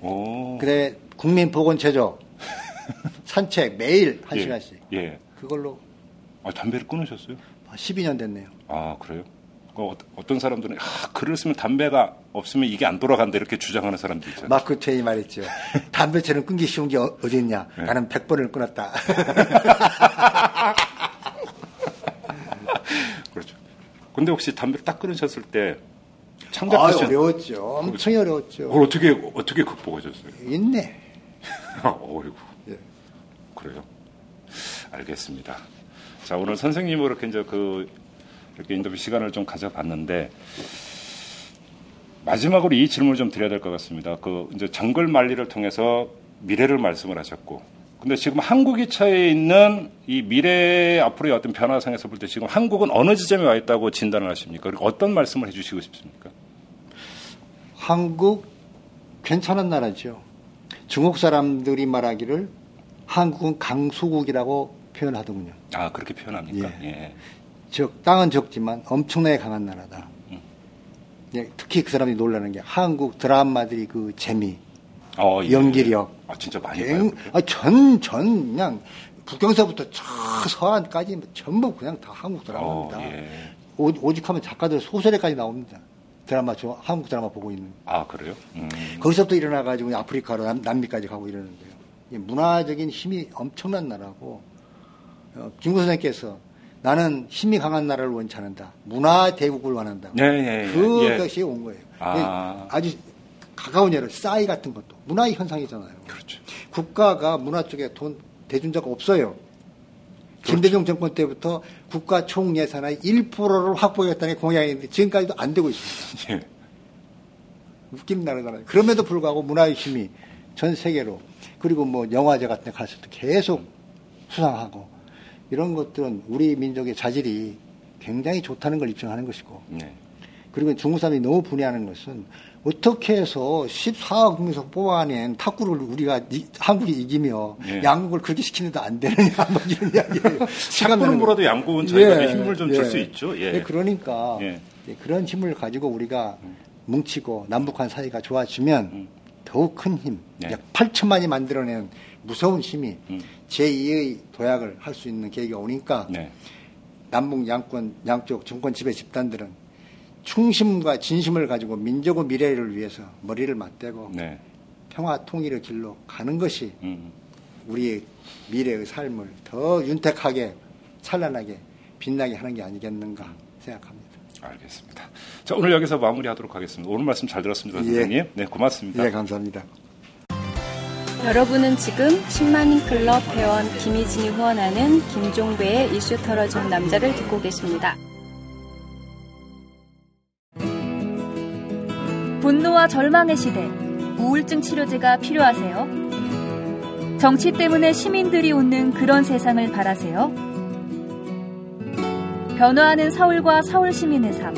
오, 그다음에 국민 보건 체조, 산책 매일 한 예, 시간씩 예. 그걸로 아 담배를 끊으셨어요? 12년 됐네요. 아 그래요? 그 어- 어떤 사람들은 아, 글을 쓰면 담배가 없으면 이게 안 돌아간다 이렇게 주장하는 사람도 있잖아요. 마크 트웨이 말했죠. 담배처럼 끊기 쉬운 게 어- 어디 있냐? 네. 나는 100번을 끊었다. 그렇죠. 근데 혹시 담배를 딱 끊으셨을 때 아, 창작하신 어려웠죠. 엄청 어려웠죠. 그걸 어떻게 어떻게 극복하셨어요? 있네. 어이구. 예. 그래요. 알겠습니다. 자 오늘 선생님으로 이렇게 이제 그 이렇게 인터뷰 시간을 좀 가져봤는데 마지막으로 이 질문을 좀 드려야 될 것 같습니다. 그 이제 정글 만리를 통해서 미래를 말씀을 하셨고, 근데 지금 한국이 처해 있는 이 미래 앞으로의 어떤 변화상에서 볼 때 지금 한국은 어느 지점에 와 있다고 진단을 하십니까? 그리고 어떤 말씀을 해주시고 싶습니까? 한국 괜찮은 나라죠. 중국 사람들이 말하기를 한국은 강소국이라고 표현하더군요. 아 그렇게 표현합니까? 예. 즉 땅은 적지만 엄청나게 강한 나라다. 음. 예, 특히 그 사람들이 놀라는 게 한국 드라마들이 그 재미, 어, 예. 연기력, 아 진짜 많이 갱- 봐요. 아, 전, 전 그냥 북경서부터 저 서안까지 전부 그냥 다 한국 어, 드라마입니다. 예. 오, 오직 하면 작가들 소설에까지 나옵니다. 드라마 저 한국 드라마 보고 있는. 아 그래요? 음. 거기서부터 일어나가지고 아프리카로 남, 남미까지 가고 이러는데요. 이 문화적인 힘이 엄청난 나라고 어, 김구 선생께서 나는 힘이 강한 나라를 원치 않는다. 문화 대국을 원한다. 예, 예, 예. 그것이 온 거예요. 아. 아주 가까운 예로 싸이 같은 것도 문화의 현상이잖아요. 그렇죠. 국가가 문화 쪽에 돈 대준 적 없어요. 그렇죠. 김대중 정권 때부터 국가 총 예산의 1%를 확보하겠다는 게 공약인데 지금까지도 안 되고 있습니다. 예. 웃긴 나라잖아요. 그럼에도 불구하고 문화의 힘이 전 세계로 그리고 뭐 영화제 같은 데 갔을 때 계속 수상하고 이런 것들은 우리 민족의 자질이 굉장히 좋다는 걸 입증하는 것이고 네. 그리고 중국 사람이 너무 분해하는 것은 어떻게 해서 14억 국민에서 뽑아낸 탁구를 우리가 이- 한국이 이기며 예. 양국을 그렇게 시키는데 안 되느냐 뭐 이런 이야기예요. 탁구는 뭐라도 거. 양국은 저희가 예, 힘을 좀줄 예. 수 있죠. 예. 예, 그러니까 그런 힘을 가지고 우리가 뭉치고 남북한 사이가 좋아지면 음. 더욱 큰 힘, 네. 약 8천만이 만들어낸 무서운 힘이 음. 제2의 도약을 할 수 있는 계기가 오니까 네. 남북 양권 양쪽 정권 지배 집단들은 충심과 진심을 가지고 민족의 미래를 위해서 머리를 맞대고 네. 평화 통일의 길로 가는 것이 음. 우리의 미래의 삶을 더 윤택하게 찬란하게 빛나게 하는 게 아니겠는가 생각합니다. 알겠습니다. 자, 오늘 여기서 마무리하도록 하겠습니다. 오늘 말씀 잘 들었습니다, 예. 선생님. 네, 고맙습니다. 네, 감사합니다. 여러분은 지금 10만인 클럽 회원 김희진이 후원하는 김종배의 이슈 털어준 남자를 듣고 계십니다. 분노와 절망의 시대, 우울증 치료제가 필요하세요? 정치 때문에 시민들이 웃는 그런 세상을 바라세요? 변화하는 서울과 서울 시민의 삶.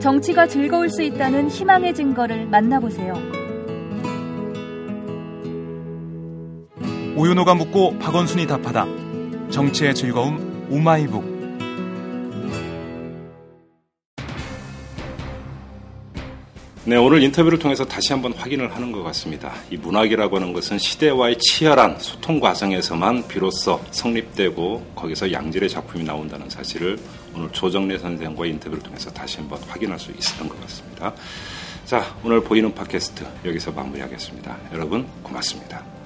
정치가 즐거울 수 있다는 희망의 증거를 만나보세요. 오윤호가 묻고 박원순이 답하다. 정치의 즐거움 오마이북. 네, 오늘 인터뷰를 통해서 다시 한번 확인을 하는 것 같습니다. 이 문학이라고 하는 것은 시대와의 치열한 소통 과정에서만 비로소 성립되고 거기서 양질의 작품이 나온다는 사실을 오늘 조정래 선생과의 인터뷰를 통해서 다시 한번 확인할 수 있었던 것 같습니다. 자, 오늘 보이는 팟캐스트 여기서 마무리하겠습니다. 여러분 고맙습니다.